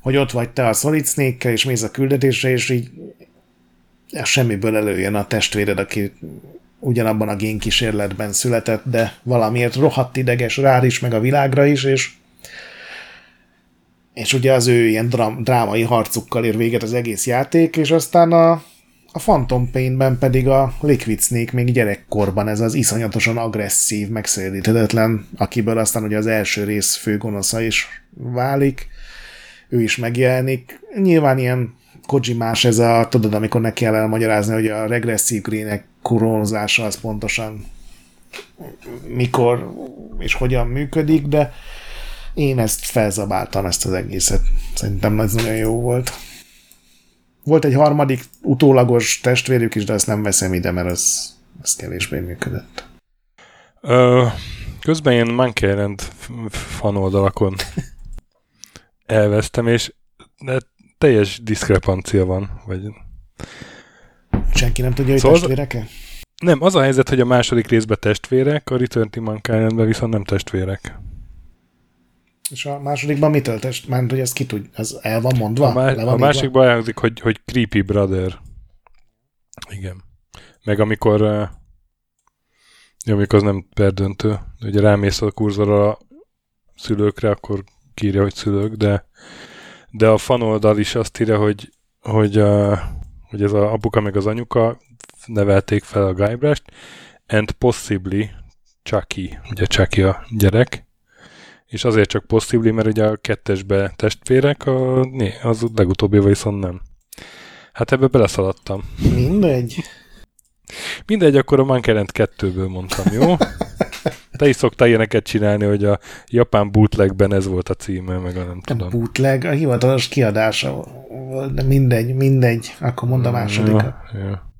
hogy ott vagy te a Solid snake és mész a küldetésre, és így semmiből előjön a testvéred, aki ugyanabban a génkísérletben született, de valamiért rohadt ideges rá is, meg a világra is, és és ugye az ő ilyen drám, drámai harcukkal ér véget az egész játék, és aztán a, a Phantom Pain-ben pedig a Liquid Snake még gyerekkorban ez az iszonyatosan agresszív, megszélíthetetlen, akiből aztán ugye az első rész főgonosza is válik, ő is megjelenik. Nyilván ilyen Kojimás ez a, tudod, amikor neki kell elmagyarázni, hogy a regresszív greenek koronázása az pontosan mikor és hogyan működik, de én ezt felzabáltam, ezt az egészet. Szerintem ez nagyon jó volt. Volt egy harmadik utólagos testvérük is, de ezt nem veszem ide, mert az, az kevésbé működött. Ö, közben én Monkey Island fan oldalakon elvesztem, és de teljes diszkrepancia van. Vagy... Senki nem tudja, hogy szóval testvérek-e? Nem, az a helyzet, hogy a második részben testvérek, a Return to Mankind viszont nem testvérek. És a másodikban mitől test? Mert hogy ez ki tud, ez el van mondva? A, má- van a másikban elhangzik, hogy, hogy creepy brother. Igen. Meg amikor uh, amikor az nem perdöntő, ugye rámész a kurzorra a szülőkre, akkor kírja, hogy szülők, de, de a fanoldal is azt írja, hogy, hogy, uh, hogy ez a apuka meg az anyuka nevelték fel a Guybrush, and possibly Chucky, ugye Chucky a gyerek, és azért csak possibly, mert ugye a kettesbe testvérek, a, né, az legutóbbi viszont nem. Hát ebbe beleszaladtam. Mindegy. Mindegy, akkor a Mankerent kettőből mondtam, jó? Te is szoktál ilyeneket csinálni, hogy a japán bootlegben ez volt a címe, meg a nem tudom. A bootleg, a hivatalos kiadása de mindegy, mindegy, akkor mond a másodikat. Ja, ja.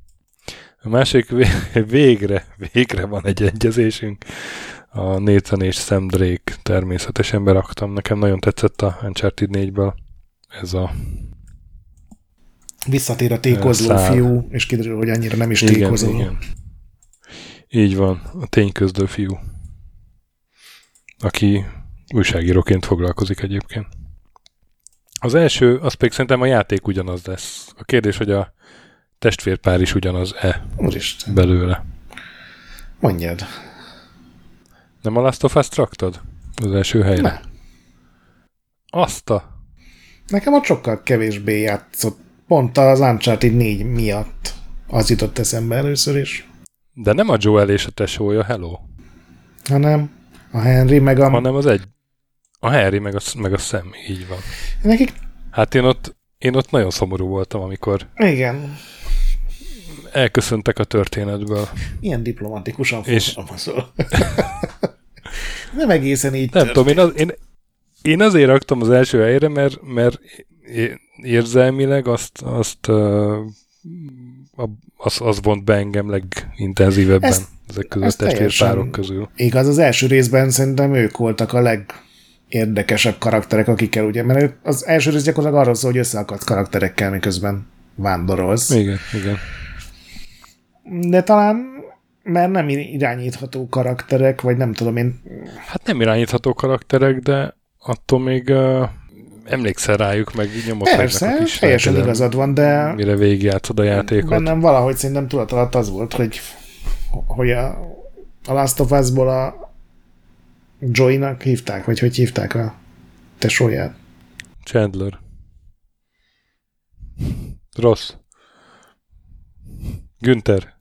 A másik végre, végre van egy egyezésünk. A Nathan és Sam Drake természetesen beraktam. Nekem nagyon tetszett a Uncharted 4-ből ez a Visszatér a tékozló szál. fiú, és kiderül, hogy annyira nem is igen. Igen. Így van, a tényközlő fiú. Aki újságíróként foglalkozik egyébként. Az első, az pedig szerintem a játék ugyanaz lesz. A kérdés, hogy a testvérpár is ugyanaz-e Úristen. belőle. Mondjad. Nem a Last of Us traktad? Az első helyre? Ne. Azt a... Nekem a sokkal kevésbé játszott. Pont az Uncharted 4 miatt az jutott eszembe először is. De nem a Joel és a tesója, hello. Hanem a Henry meg a... Hanem az egy... A Henry meg a, meg a Sam, így van. Nekik... Hát én ott, én ott nagyon szomorú voltam, amikor... Igen elköszöntek a történetből. Milyen diplomatikusan és... fogalmazol. nem egészen így Nem tudom, én, az, én, én azért raktam az első helyre, mert, mert érzelmileg azt, azt az, az vont be engem legintenzívebben ezt, ezek között a testvérpárok közül. Igaz, az első részben szerintem ők voltak a legérdekesebb karakterek, akikkel ugye, mert az első rész gyakorlatilag arról szól, hogy összeakadsz karakterekkel, miközben vándorolsz. Igen, igen de talán mert nem irányítható karakterek, vagy nem tudom én. Hát nem irányítható karakterek, de attól még uh, emlékszel rájuk, meg nyomok Persze, is teljesen igazad van, de mire végigjátszod a játékot. Bennem valahogy szerintem tudat alatt az volt, hogy, hogy a, a Last of Us-ból a Joy-nak hívták, vagy hogy hívták a tesóját? Chandler. Rossz. Günther.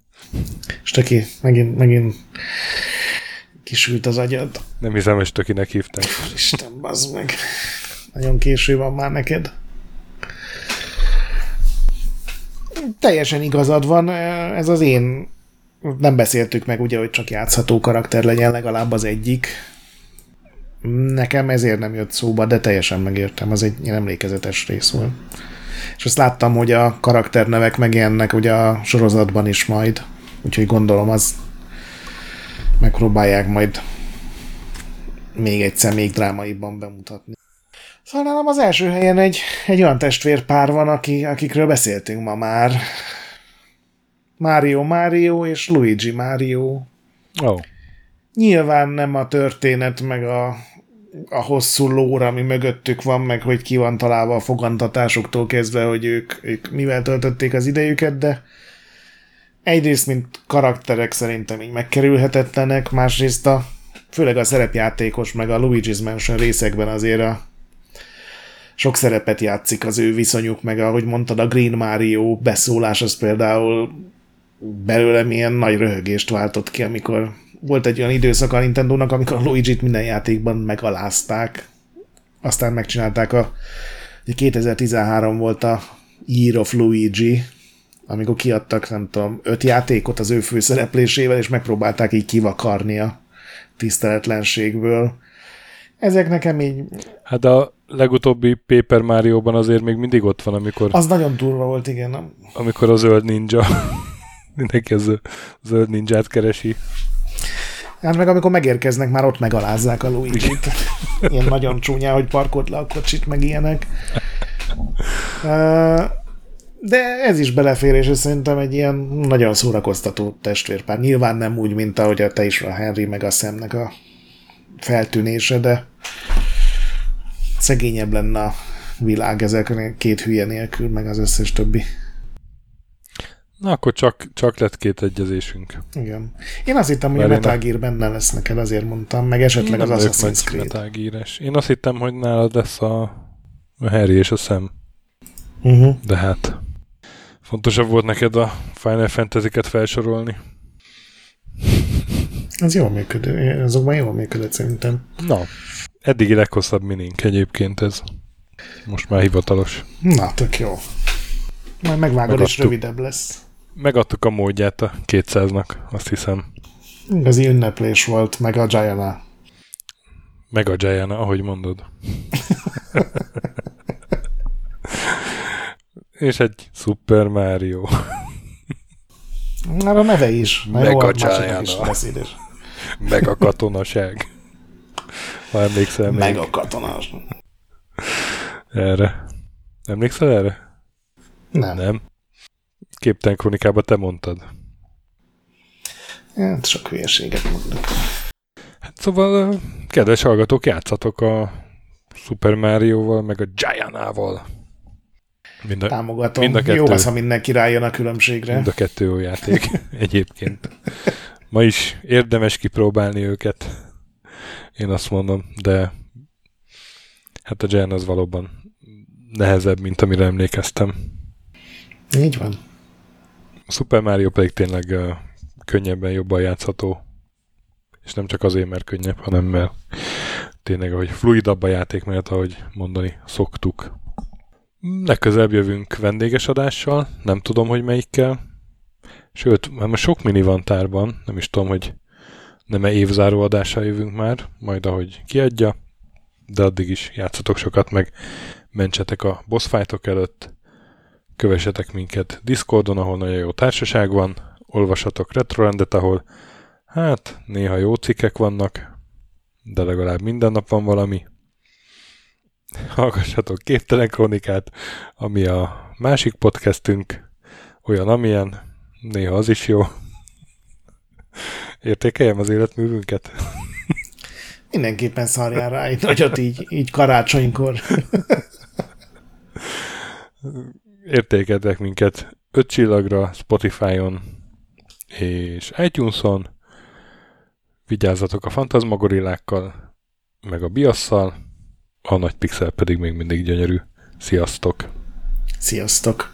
Stöki, megint, megint kisült az agyad. Nem hiszem, hogy Stökinek hívták. Isten, bazd meg. Nagyon késő van már neked. Teljesen igazad van, ez az én nem beszéltük meg ugye, hogy csak játszható karakter legyen legalább az egyik. Nekem ezért nem jött szóba, de teljesen megértem, az egy emlékezetes rész volt. És azt láttam, hogy a karakternevek megjelennek ugye a sorozatban is majd, úgyhogy gondolom az megpróbálják majd még egyszer még drámaiban bemutatni. Szóval nálam az első helyen egy, egy olyan testvérpár van, aki, akikről beszéltünk ma már. Mario Mario és Luigi Mario. Oh. Nyilván nem a történet, meg a, a hosszú lóra, ami mögöttük van, meg hogy ki van találva a fogantatásoktól kezdve, hogy ők, ők mivel töltötték az idejüket, de egyrészt, mint karakterek szerintem így megkerülhetetlenek, másrészt a, főleg a szerepjátékos, meg a Luigi's Mansion részekben azért a sok szerepet játszik az ő viszonyuk, meg ahogy mondtad, a Green Mario beszólás az például belőlem ilyen nagy röhögést váltott ki, amikor volt egy olyan időszak a Nintendo-nak, amikor Luigi-t minden játékban megalázták. Aztán megcsinálták a 2013 volt a Year of Luigi, amikor kiadtak, nem tudom, öt játékot az ő főszereplésével, és megpróbálták így kivakarni a tiszteletlenségből. Ezek nekem így... Hát a legutóbbi Paper Mario-ban azért még mindig ott van, amikor... Az nagyon durva volt, igen. Nem? Amikor a zöld ninja... Mindenki a zöld ninját keresi. Hát meg amikor megérkeznek, már ott megalázzák a Luigi-t. Ilyen nagyon csúnya, hogy parkolt le a kocsit, meg ilyenek. De ez is belefér, és szerintem egy ilyen nagyon szórakoztató testvérpár. Nyilván nem úgy, mint ahogy a te is a Henry meg a szemnek a feltűnése, de szegényebb lenne a világ ezek két hülye nélkül, meg az összes többi. Na, akkor csak, csak lett két egyezésünk. Igen. Én azt hittem, hogy a Metal Gear benne lesz neked, azért mondtam, meg esetleg az Assassin's Creed. Metal Gear-es. Én azt hittem, hogy nálad lesz a, a Harry és a Sam. Uh-huh. De hát fontosabb volt neked a Final Fantasy-ket felsorolni. Ez jól működő, azokban jól működött szerintem. Na, eddigi leghosszabb minink egyébként ez. Most már hivatalos. Na, tök jó. Majd megvágod, Megadtuk. és rövidebb lesz. Megadtuk a módját a 200-nak, azt hiszem. Igazi ünneplés volt, meg a Giana. Meg a Giana, ahogy mondod. és egy Super Mario. Már a neve is. Meg a Giana. Meg a katonaság. Ha emlékszel még. Meg a katonaság. Erre. Emlékszel erre? Nem. Nem? Képtelen kronikába te mondtad. Hát sok hülyeséget mondok. Hát szóval, kedves hallgatók, játszatok a Super Mario-val, meg a Gianával. Mind a, Támogatom. Mind a kettő, Jó az, ha mindenki rájön a különbségre. Mind a kettő jó játék egyébként. Ma is érdemes kipróbálni őket. Én azt mondom, de hát a Giant az valóban nehezebb, mint amire emlékeztem. Így van. A Super Mario pedig tényleg uh, könnyebben, jobban játszható. És nem csak azért, mert könnyebb, hanem mert tényleg, ahogy fluidabb a játékmenet, ahogy mondani szoktuk. Legközelebb jövünk vendéges adással, nem tudom, hogy melyikkel. Sőt, már most sok mini van tárban, nem is tudom, hogy nem-e évzáró adással jövünk már, majd ahogy kiadja, de addig is játszatok sokat, meg mentsetek a boss fightok előtt, Kövessetek minket Discordon, ahol nagyon jó társaság van, olvasatok Retrorendet, ahol hát néha jó cikkek vannak, de legalább minden nap van valami. Hallgassatok Képtelen Kronikát, ami a másik podcastünk, olyan amilyen, néha az is jó. Értékeljem az életművünket? Mindenképpen szarjál rá egy nagyot így, így karácsonykor értékeltek minket 5 csillagra Spotify-on és iTunes-on. Vigyázzatok a fantasmagorillákkal, meg a biasszal, a nagy pixel pedig még mindig gyönyörű. Sziasztok! Sziasztok!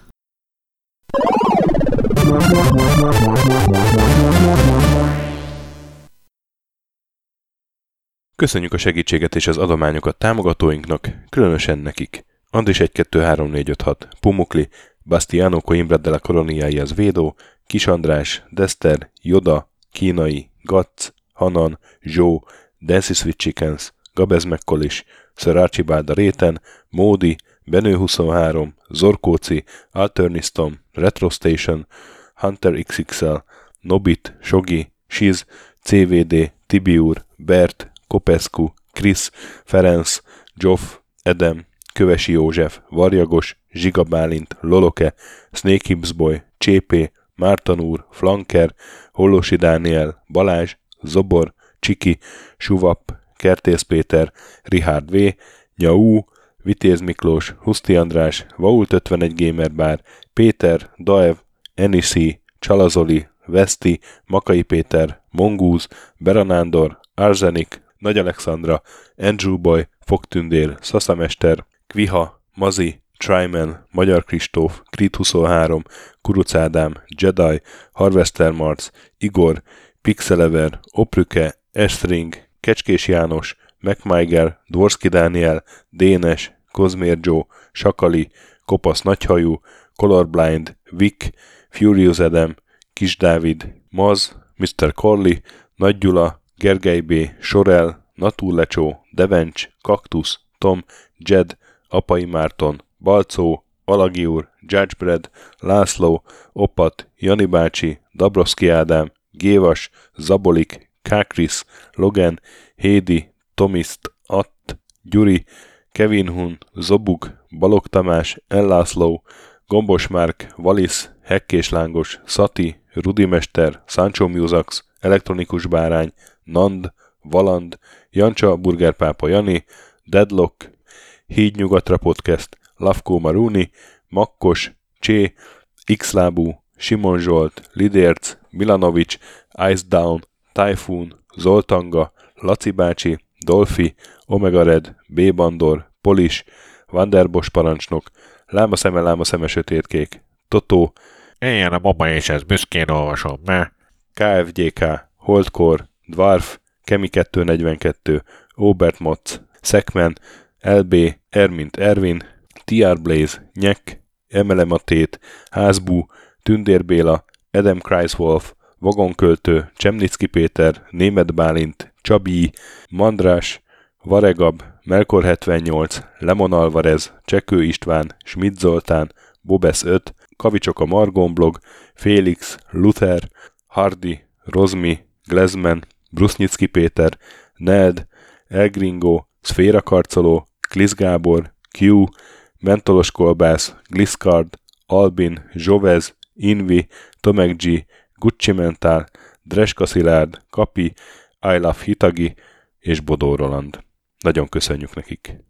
Köszönjük a segítséget és az adományokat támogatóinknak, különösen nekik. Andris 1 2 3 4 5 6, Pumukli, Bastiano Coimbra de la Coloniai az Védó, Kis András, Dester, Joda, Kínai, Gatz, Hanan, Zsó, Dancy Sweet Chickens, Gabez Mekkolis, Sir Archibald a Réten, Módi, Benő 23, Zorkóci, Alternistom, Retro Station, Hunter XXL, Nobit, Sogi, Shiz, CVD, Tibiur, Bert, Kopescu, Chris, Ferenc, Joff, Edem, Kövesi József, Varjagos, Zsiga Bálint, Loloke, Snake Hips Boy, Csépé, Márton úr, Flanker, Hollosi Dániel, Balázs, Zobor, Csiki, Suvap, Kertész Péter, Richard V, Nyau, Vitéz Miklós, Huszti András, Vault 51 Gamer Bar, Péter, Daev, Enisi, Csalazoli, Veszti, Makai Péter, Mongúz, Beranándor, Arzenik, Nagy Alexandra, Andrew Boy, Fogtündér, Szaszamester, Kviha, Mazi, Tryman, Magyar Kristóf, Krit 23, Kuruc Ádám, Jedi, Harvester Marc, Igor, Pixelever, Oprüke, Estring, Kecskés János, MacMiger, Dvorski Dániel, Dénes, Kozmér Joe, Sakali, Kopasz Nagyhajú, Colorblind, Vic, Furious Adam, Kis Dávid, Maz, Mr. Corley, Nagy Gyula, Gergely B., Sorel, Natúrlecsó, Devencs, Kaktusz, Tom, Jed, Apai Márton, Balcó, Alagi úr, Judgebred, László, Opat, Jani bácsi, Dabroszki Ádám, Gévas, Zabolik, Kákris, Logan, Hédi, Tomiszt, Att, Gyuri, Kevin Hun, Zobuk, Balog Tamás, Ellászló, Gombos Márk, Valisz, Hekkés Lángos, Szati, Rudimester, Sancho Musax, Elektronikus Bárány, Nand, Valand, Jancsa, Burgerpápa Jani, Deadlock, Híd Nyugatra Podcast, Lavkó Maruni, Makkos, Csé, Xlábú, Simon Zsolt, Lidérc, Milanovic, Ice Down, Typhoon, Zoltanga, Laci bácsi, Dolfi, Omega Red, B. Bandor, Polis, Vanderbos parancsnok, Láma szeme, láma szeme sötétkék, Totó, Éljen a mama és ez büszkén olvasom, mert KFGK, Holdkor, Dwarf, Kemi 242, Obert Motz, Szekmen, LB, Ermint Ervin, TR Blaze, Nyek, Emelematét, Házbú, Tündér Béla, Adam Kreiswolf, Vagonköltő, Csemnicki Péter, Német Bálint, Csabi, Mandrás, Varegab, Melkor 78, Lemon Alvarez, Csekő István, Schmidt Zoltán, Bobesz 5, Kavicsok a Margon blog, Félix, Luther, Hardy, Rozmi, Glezman, Brusnicki Péter, Ned, Elgringo, Szféra Karcoló, Klisz Gábor, Q, Mentolos Kolbász, Gliscard, Albin, Zsovez, Invi, Tomek G, Gucci Mentál, Dreska Szilárd, Kapi, I Love Hitagi és Bodó Roland. Nagyon köszönjük nekik!